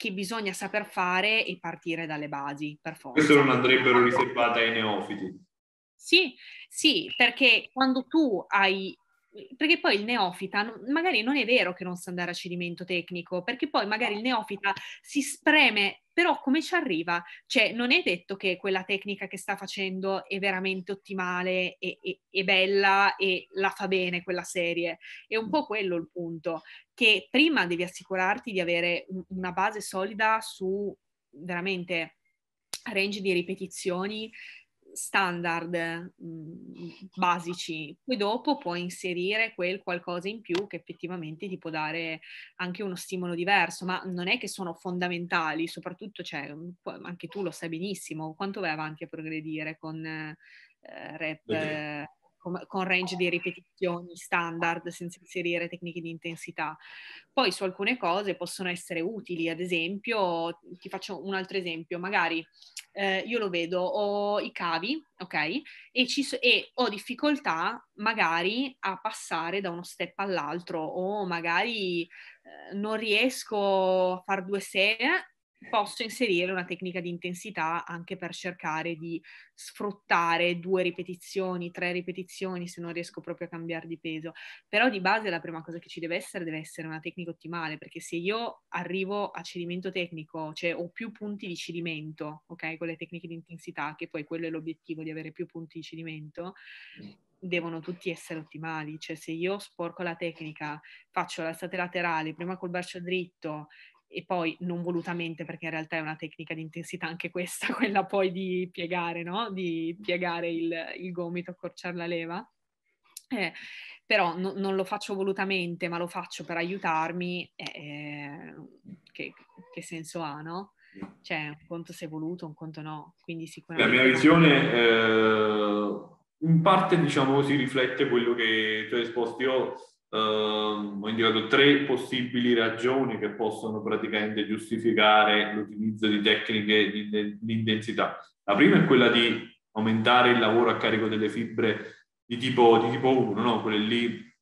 che bisogna saper fare è partire dalle basi, per forza. Questo non andrebbero riservate ai neofiti. Sì, sì, perché quando tu hai perché poi il neofita magari non è vero che non sa andare a cedimento tecnico, perché poi magari il neofita si spreme, però come ci arriva? Cioè non è detto che quella tecnica che sta facendo è veramente ottimale e, e, e bella e la fa bene quella serie. È un po' quello il punto, che prima devi assicurarti di avere una base solida su veramente range di ripetizioni standard mh, mm, basici, poi dopo puoi inserire quel qualcosa in più che effettivamente ti può dare anche uno stimolo diverso, ma non è che sono fondamentali, soprattutto cioè, anche tu lo sai benissimo, quanto vai avanti a progredire con eh, rap... Eh, con range di ripetizioni standard senza inserire tecniche di intensità. Poi su alcune cose possono essere utili, ad esempio, ti faccio un altro esempio, magari eh, io lo vedo, ho i cavi, ok? E, ci, e ho difficoltà magari a passare da uno step all'altro o magari eh, non riesco a fare due serie posso inserire una tecnica di intensità anche per cercare di sfruttare due ripetizioni, tre ripetizioni se non riesco proprio a cambiare di peso. Però di base la prima cosa che ci deve essere deve essere una tecnica ottimale, perché se io arrivo a cedimento tecnico, cioè ho più punti di cedimento, ok, con le tecniche di intensità, che poi quello è l'obiettivo di avere più punti di cedimento, devono tutti essere ottimali, cioè se io sporco la tecnica, faccio l'alzate laterali, prima col braccio dritto e poi non volutamente perché in realtà è una tecnica di intensità anche questa, [laughs] quella poi di piegare, no? Di piegare il, il gomito, accorciare la leva. Eh, però no, non lo faccio volutamente, ma lo faccio per aiutarmi, eh, che, che, senso ha, no? Cioè, un conto se voluto, un conto no. Quindi sicuramente... La mia visione eh, in parte, diciamo, si riflette quello che tu hai esposto. Io ho indicato tre possibili ragioni che possono praticamente giustificare l'utilizzo di tecniche di, di, intensità. La prima è quella di aumentare il lavoro a carico delle fibre di tipo, di tipo 1, no? quelle lì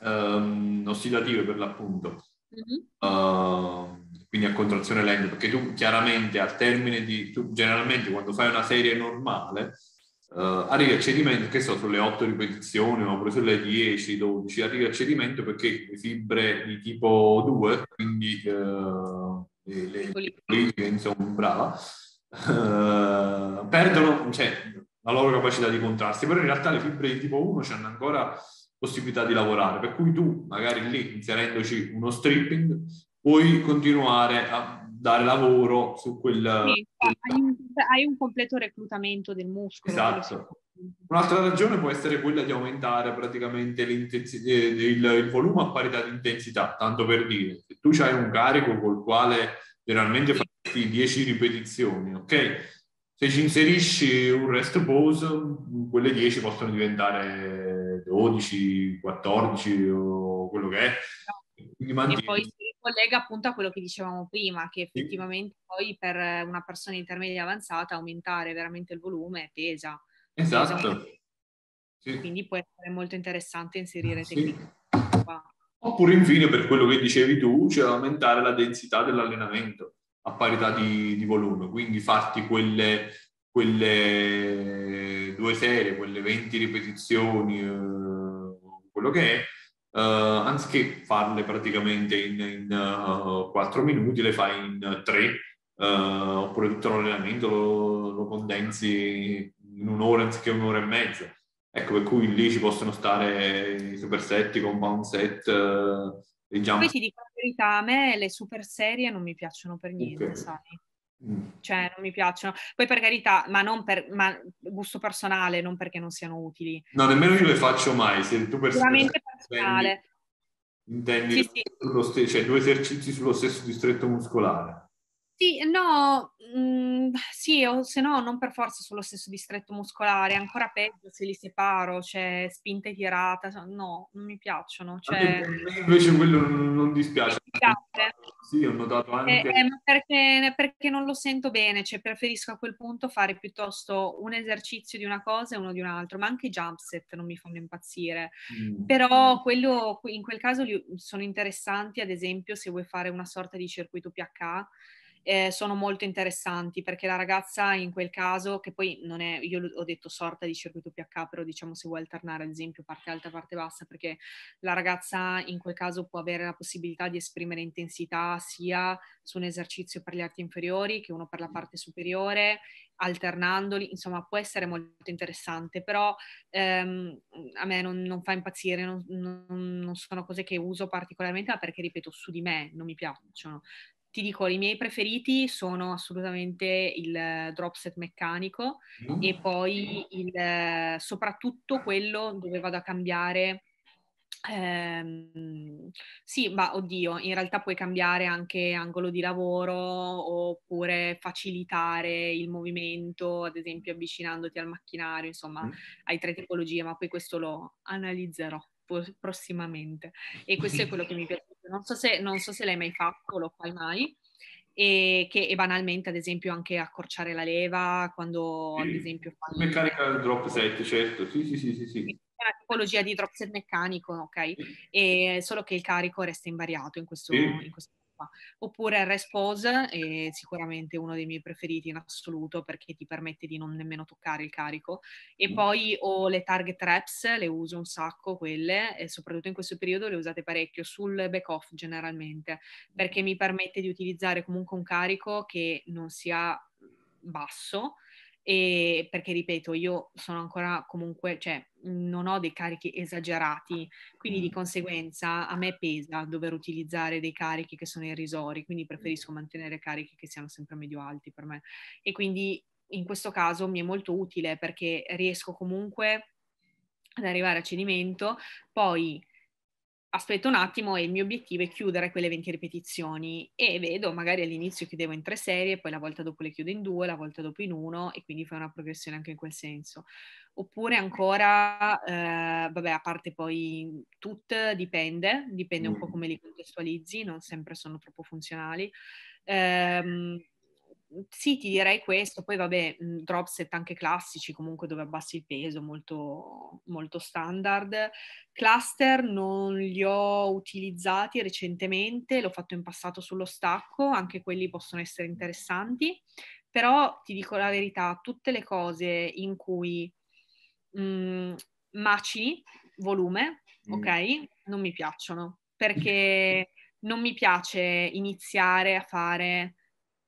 um, ossidative per l'appunto. Mm-hmm. Uh, quindi a contrazione lenta, perché tu chiaramente al termine di, tu generalmente quando fai una serie normale, Uh, arrivi a cedimento, che so, sulle 8 ripetizioni oppure sulle 10, 12, arrivi a cedimento perché le fibre di tipo 2, quindi uh, le, politiche, insomma, brava, uh, perdono cioè, la loro capacità di contrasti, però in realtà le fibre di tipo 1 hanno ancora possibilità di lavorare, per cui tu magari lì inserendoci uno stripping puoi continuare a dare lavoro su quel... Sì, hai, un, hai, un, completo reclutamento del muscolo. Esatto. Un'altra ragione può essere quella di aumentare praticamente eh, il, il, volume a parità di intensità, tanto per dire, se tu hai un carico col quale generalmente fai 10 ripetizioni, ok? Se ci inserisci un rest pose, quelle 10 possono diventare 12, 14 o quello che è. No. E poi collega appunto a quello che dicevamo prima, che effettivamente poi per una persona intermedia avanzata aumentare veramente il volume pesa. Esatto. Pesa sì. Quindi può essere molto interessante inserire sì. tecniche. Oppure infine per quello che dicevi tu, cioè aumentare la densità dell'allenamento a parità di, di volume, quindi farti quelle, quelle due serie, quelle 20 ripetizioni, eh, quello che è, anziché farle praticamente in, in uh, 4 minuti, le fai in 3, uh, oppure tutto l'allenamento lo, lo, condensi in un'ora anziché un'ora e mezza. Ecco, per cui lì ci possono stare i superset, i compound set, uh, i jump. Poi ti dico la verità, a me le super serie non mi piacciono per niente, okay. sai? Mm. Cioè, non mi piacciono. Poi per carità, ma non per ma gusto personale, non perché non siano utili. No, nemmeno io le faccio mai. Se tu per Sicuramente personale. Intendi, intendi sì, sì. St- cioè, due esercizi sullo stesso distretto muscolare. Sì, no, mh, mm, sì, o se no non per forza sullo stesso distretto muscolare, ancora peggio se li separo, cioè spinta e tirata, no, non mi piacciono. Cioè... Invece quello non, non dispiace. Sì, ho notato anche... Eh, eh, perché, perché, non lo sento bene, cioè preferisco a quel punto fare piuttosto un esercizio di una cosa e uno di un altro, ma anche i jump set non mi fanno impazzire. Mm. Però quello, in quel caso sono interessanti, ad esempio, se vuoi fare una sorta di circuito PH, eh, sono molto interessanti perché la ragazza in quel caso, che poi non è, io ho detto sorta di circuito PH, però diciamo se vuoi alternare ad esempio parte alta, parte bassa, perché la ragazza in quel caso può avere la possibilità di esprimere intensità sia su un esercizio per gli arti inferiori che uno per la parte superiore, alternandoli, insomma può essere molto interessante, però ehm, a me non, non, fa impazzire, non, non, non sono cose che uso particolarmente, ma perché ripeto, su di me non mi piacciono ti dico, i miei preferiti sono assolutamente il drop set meccanico mm. e poi il, soprattutto quello dove vado a cambiare Ehm, sì, ma oddio, in realtà puoi cambiare anche angolo di lavoro oppure facilitare il movimento, ad esempio avvicinandoti al macchinario, insomma, mm. hai tre tipologie, ma poi questo lo analizzerò prossimamente. E questo è quello che mi piace. Non so se, non so se l'hai mai fatto, lo fai mai. E che e banalmente, ad esempio, anche accorciare la leva quando, sì. ad esempio, fai... Meccanica drop set, certo. Sì, sì, sì, sì. sì. È una tipologia di drop set meccanico, ok? E solo che il carico resta invariato in questo, in questo qua. Oppure il Respose è sicuramente uno dei miei preferiti in assoluto perché ti permette di non nemmeno toccare il carico. E mm. poi ho le target traps, le uso un sacco quelle e soprattutto in questo periodo le usate parecchio sul back off generalmente perché mi permette di utilizzare comunque un carico che non sia basso e perché ripeto, io sono ancora comunque, cioè non ho dei carichi esagerati, quindi di conseguenza a me pesa dover utilizzare dei carichi che sono irrisori, quindi preferisco mantenere carichi che siano sempre medio alti per me. E quindi in questo caso mi è molto utile perché riesco comunque ad arrivare a cedimento, poi aspetto un attimo e il mio obiettivo è chiudere quelle 20 ripetizioni e vedo magari all'inizio chiudevo in tre serie, poi la volta dopo le chiudo in due, la volta dopo in uno e quindi fai una progressione anche in quel senso. Oppure ancora, eh, vabbè, a parte poi tut, dipende, dipende un po' come li contestualizzi, non sempre sono troppo funzionali. Eh, sì, ti direi questo, poi vabbè, drop set anche classici, comunque dove abbassi il peso, molto, molto standard. Cluster non li ho utilizzati recentemente, l'ho fatto in passato sullo stacco, anche quelli possono essere interessanti, però ti dico la verità, tutte le cose in cui mh, macini volume, mm. ok, non mi piacciono, perché non mi piace iniziare a fare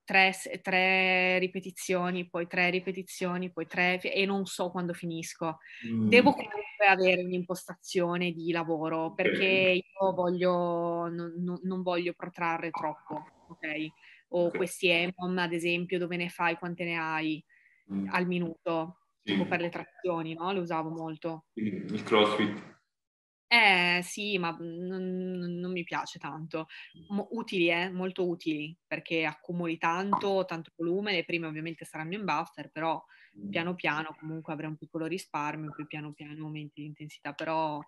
tre, tre, ripetizioni, poi tre ripetizioni, poi tre, e non so quando finisco. Mm. Devo comunque avere un'impostazione di lavoro perché io voglio, non, non voglio protrarre troppo, ok? O questi EMOM, ad esempio, dove ne fai, quante ne hai mm. al minuto, sì. tipo per le trazioni, no? Le usavo molto. Il crossfit. Eh sì, ma non, non mi piace tanto. Mo- utili, eh, molto utili, perché accumuli tanto, tanto volume, le prime ovviamente saranno in buffer, però piano piano comunque avrai un piccolo risparmio, poi piano piano aumenti l'intensità, però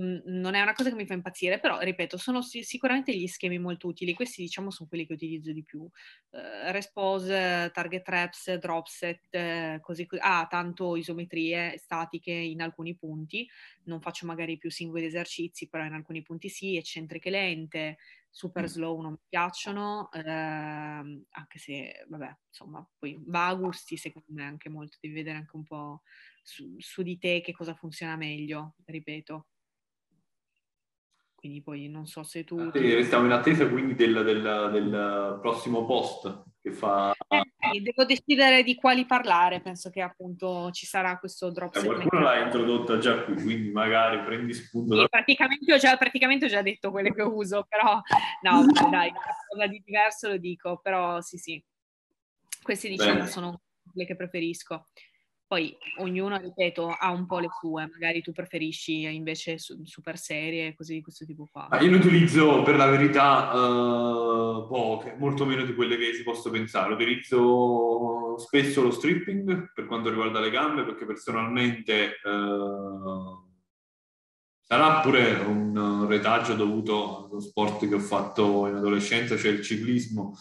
non è una cosa che mi fa impazzire, però ripeto, sono sicuramente gli schemi molto utili. Questi, diciamo, sono quelli che utilizzo di più. Uh, Respose, target traps, drop set, uh, così così. Ah, tanto isometrie statiche in alcuni punti. Non faccio magari più singoli esercizi, però in alcuni punti sì, eccentriche lente, super slow non mi piacciono, uh, anche se, vabbè, insomma, poi va a gusti, secondo me, anche molto. Devi vedere anche un po' su, su di te che cosa funziona meglio, ripeto quindi poi non so se tu... Sì, restiamo in attesa quindi del, del, del prossimo post che fa... Eh, sì, devo decidere di quali parlare, penso che appunto ci sarà questo drop. Eh, qualcuno l'ha introdotta già qui, quindi magari prendi spunto. Sì, da... praticamente, ho già, praticamente ho già detto quelle che uso, però no, [laughs] dai, qualcosa di diverso lo dico, però sì sì. Queste diciamo Bene. sono le che preferisco. Poi ognuno, ripeto, ha un po' le sue, magari tu preferisci invece super serie, così di questo tipo qua. Io ne utilizzo per la verità uh, poche, molto meno di quelle che si possa pensare. Utilizzo spesso lo stripping per quanto riguarda le gambe, perché personalmente uh, sarà pure un retaggio dovuto allo sport che ho fatto in adolescenza, cioè il ciclismo,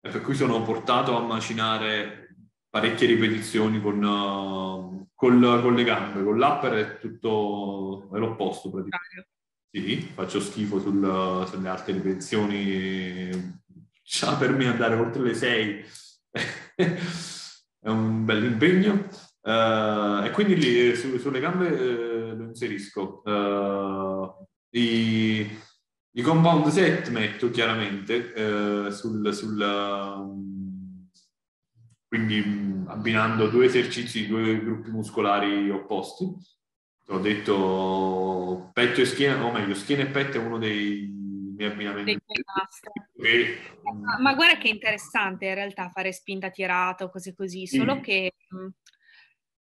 e per cui sono portato a macinare parecchie ripetizioni con, uh, col, con le gambe, con l'upper è tutto è l'opposto praticamente. Sì, faccio schifo sul, sulle altre ripetizioni, già per me andare oltre le 6 [laughs] è un bel impegno. Uh, e quindi lì su, sulle gambe uh, lo inserisco. I, I compound set metto chiaramente sul, sul quindi mm, abbinando due esercizi, due gruppi muscolari opposti. Ho detto petto e schiena, o meglio, schiena e petto è uno dei miei abbinamenti. Che, ma, ma, guarda che interessante in realtà fare spinta tirata o cose così, solo mm. che mh, mm,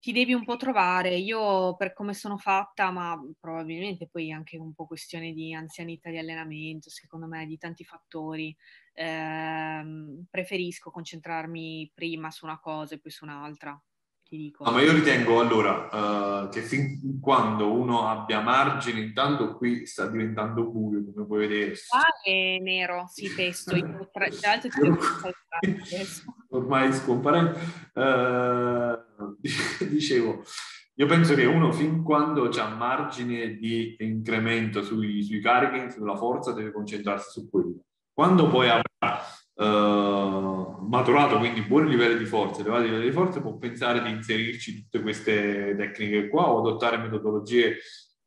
ti devi un po' trovare. Io per come sono fatta, ma probabilmente poi anche un po' questione di anzianità di allenamento, secondo me, di tanti fattori ehm, preferisco concentrarmi prima su una cosa e poi su un'altra. Ti dico. No, ma io ritengo allora uh, che fin quando uno abbia margine, intanto qui sta diventando buio, come puoi vedere. Ah, è nero, sì, testo. Io, tra, tra l'altro ti devo Ormai scomparendo. Uh, dicevo, io penso che uno fin quando c'ha margine di incremento sui, sui carichi, sulla forza, deve concentrarsi su quello. Quando poi avrà uh, maturato quindi buoni livelli di forza, elevati livelli di forza, può pensare di inserirci tutte queste tecniche qua o adottare metodologie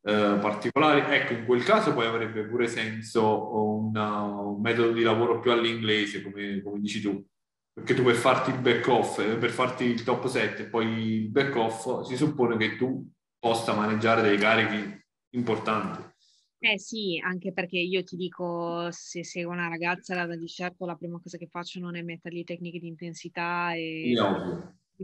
uh, particolari. Ecco, in quel caso poi avrebbe pure senso una, un metodo di lavoro più all'inglese, come, come dici tu, perché tu per farti il back off, eh, per farti il top set e poi il back off, si suppone che tu possa maneggiare dei carichi importanti. Eh sì, anche perché io ti dico, se seguo una ragazza, di certo la prima cosa che faccio non è mettergli tecniche di intensità e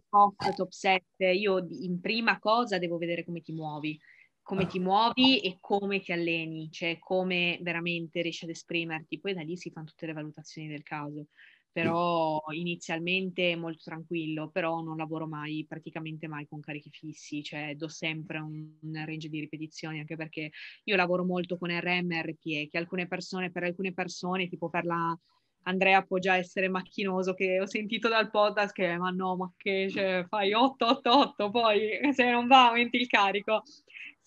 top, top set. Io in prima cosa devo vedere come ti muovi, come ti muovi e come ti alleni, cioè come veramente riesci ad esprimerti. Poi da lì si fanno tutte le valutazioni del caso però inizialmente molto tranquillo, però non lavoro mai, praticamente mai con carichi fissi, cioè do sempre un, range di ripetizioni, anche perché io lavoro molto con RM e RPE, che alcune persone, per alcune persone, tipo per la Andrea può già essere macchinoso, che ho sentito dal podcast che ma no, ma che cioè, fai 8-8-8, poi se non va aumenti il carico.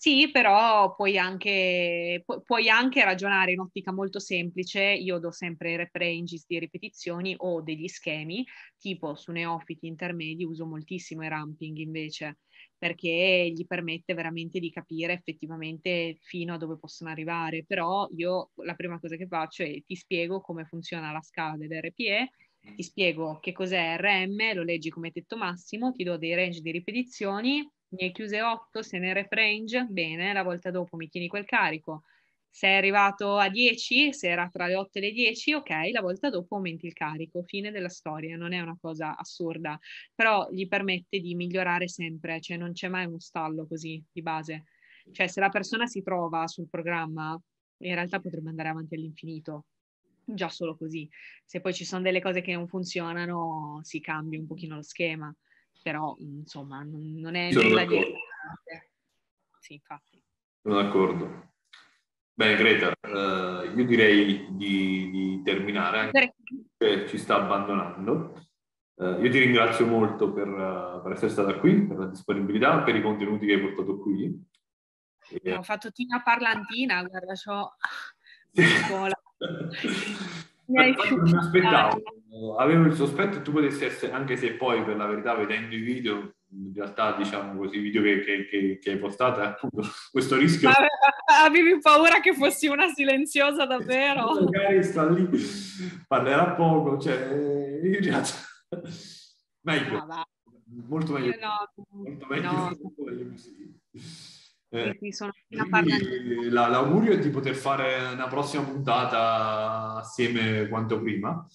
Sì, però puoi anche, pu- puoi anche ragionare in ottica molto semplice. Io do sempre rep ranges di ripetizioni o degli schemi, tipo su neofiti intermedi uso moltissimo i ramping invece, perché gli permette veramente di capire effettivamente fino a dove possono arrivare. Però io la prima cosa che faccio è ti spiego come funziona la scala dell'RPE ti spiego che cos'è RM, lo leggi come tetto massimo, ti do dei range di ripetizioni ne hai chiuse 8, se ne rep range, bene, la volta dopo mi tieni quel carico. Se è arrivato a 10, se era tra le 8 e le 10, ok, la volta dopo aumenti il carico, fine della storia, non è una cosa assurda, però gli permette di migliorare sempre, cioè non c'è mai uno stallo così di base. Cioè se la persona si trova sul programma, in realtà potrebbe andare avanti all'infinito, già solo così. Se poi ci sono delle cose che non funzionano, si cambia un pochino lo schema però insomma non, non è Sono nulla d'accordo. di... Sì, infatti. Sono d'accordo. Bene Greta, uh, io direi di, di terminare, anche perché ci sta abbandonando. Uh, io ti ringrazio molto per, uh, per, essere stata qui, per la disponibilità, per i contenuti che hai portato qui. E... Ho fatto Tina Parlantina, guarda. [laughs] Mi hai non aspettavo, avevo il sospetto che tu potessi essere, anche se poi per la verità vedendo i video, in realtà diciamo così, i video che, che, che, che hai postato, appunto, [laughs] questo rischio... Avevi paura che fossi una silenziosa davvero? [laughs] Magari sta lì, parlerà poco, cioè in realtà... [laughs] Meglio, no, molto meglio. No, molto meglio, no. molto meglio così. Eh, la, l'augurio è di poter fare una prossima puntata assieme quanto prima.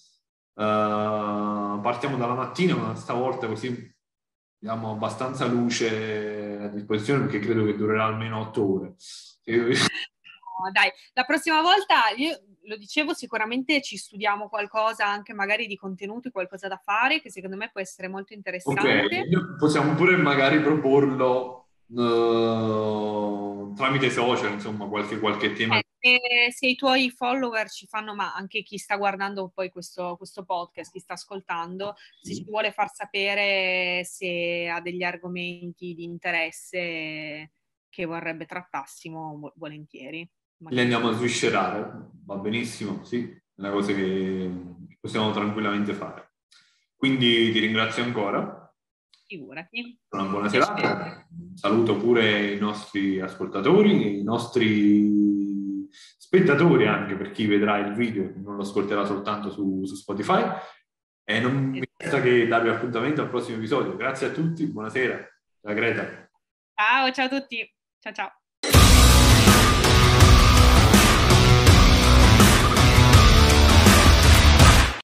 Uh, partiamo dalla mattina, ma stavolta così abbiamo abbastanza luce a disposizione perché credo che durerà almeno otto ore. [laughs] No, dai, la prossima volta io lo dicevo, sicuramente ci studiamo qualcosa, anche magari di contenuti, qualcosa da fare, che secondo me può essere molto interessante. Ok, possiamo pure magari proporlo uh, tramite social, insomma, qualche, qualche tema. Eh, se i tuoi follower ci fanno, ma anche chi sta guardando poi questo, questo podcast, chi sta ascoltando, se ci vuole far sapere se ha degli argomenti di interesse che vorrebbe trattassimo, volentieri. Li andiamo a sviscerare, va benissimo, sì, è una cosa che possiamo tranquillamente fare. Quindi ti ringrazio ancora. Figurati. Una buona serata. Saluto pure i nostri ascoltatori, i nostri spettatori anche per chi vedrà il video, non lo ascolterà soltanto su, su Spotify. E non mi resta che darvi appuntamento al prossimo episodio. Grazie a tutti, buonasera. Ciao Greta. Ciao, ciao a tutti. Ciao ciao.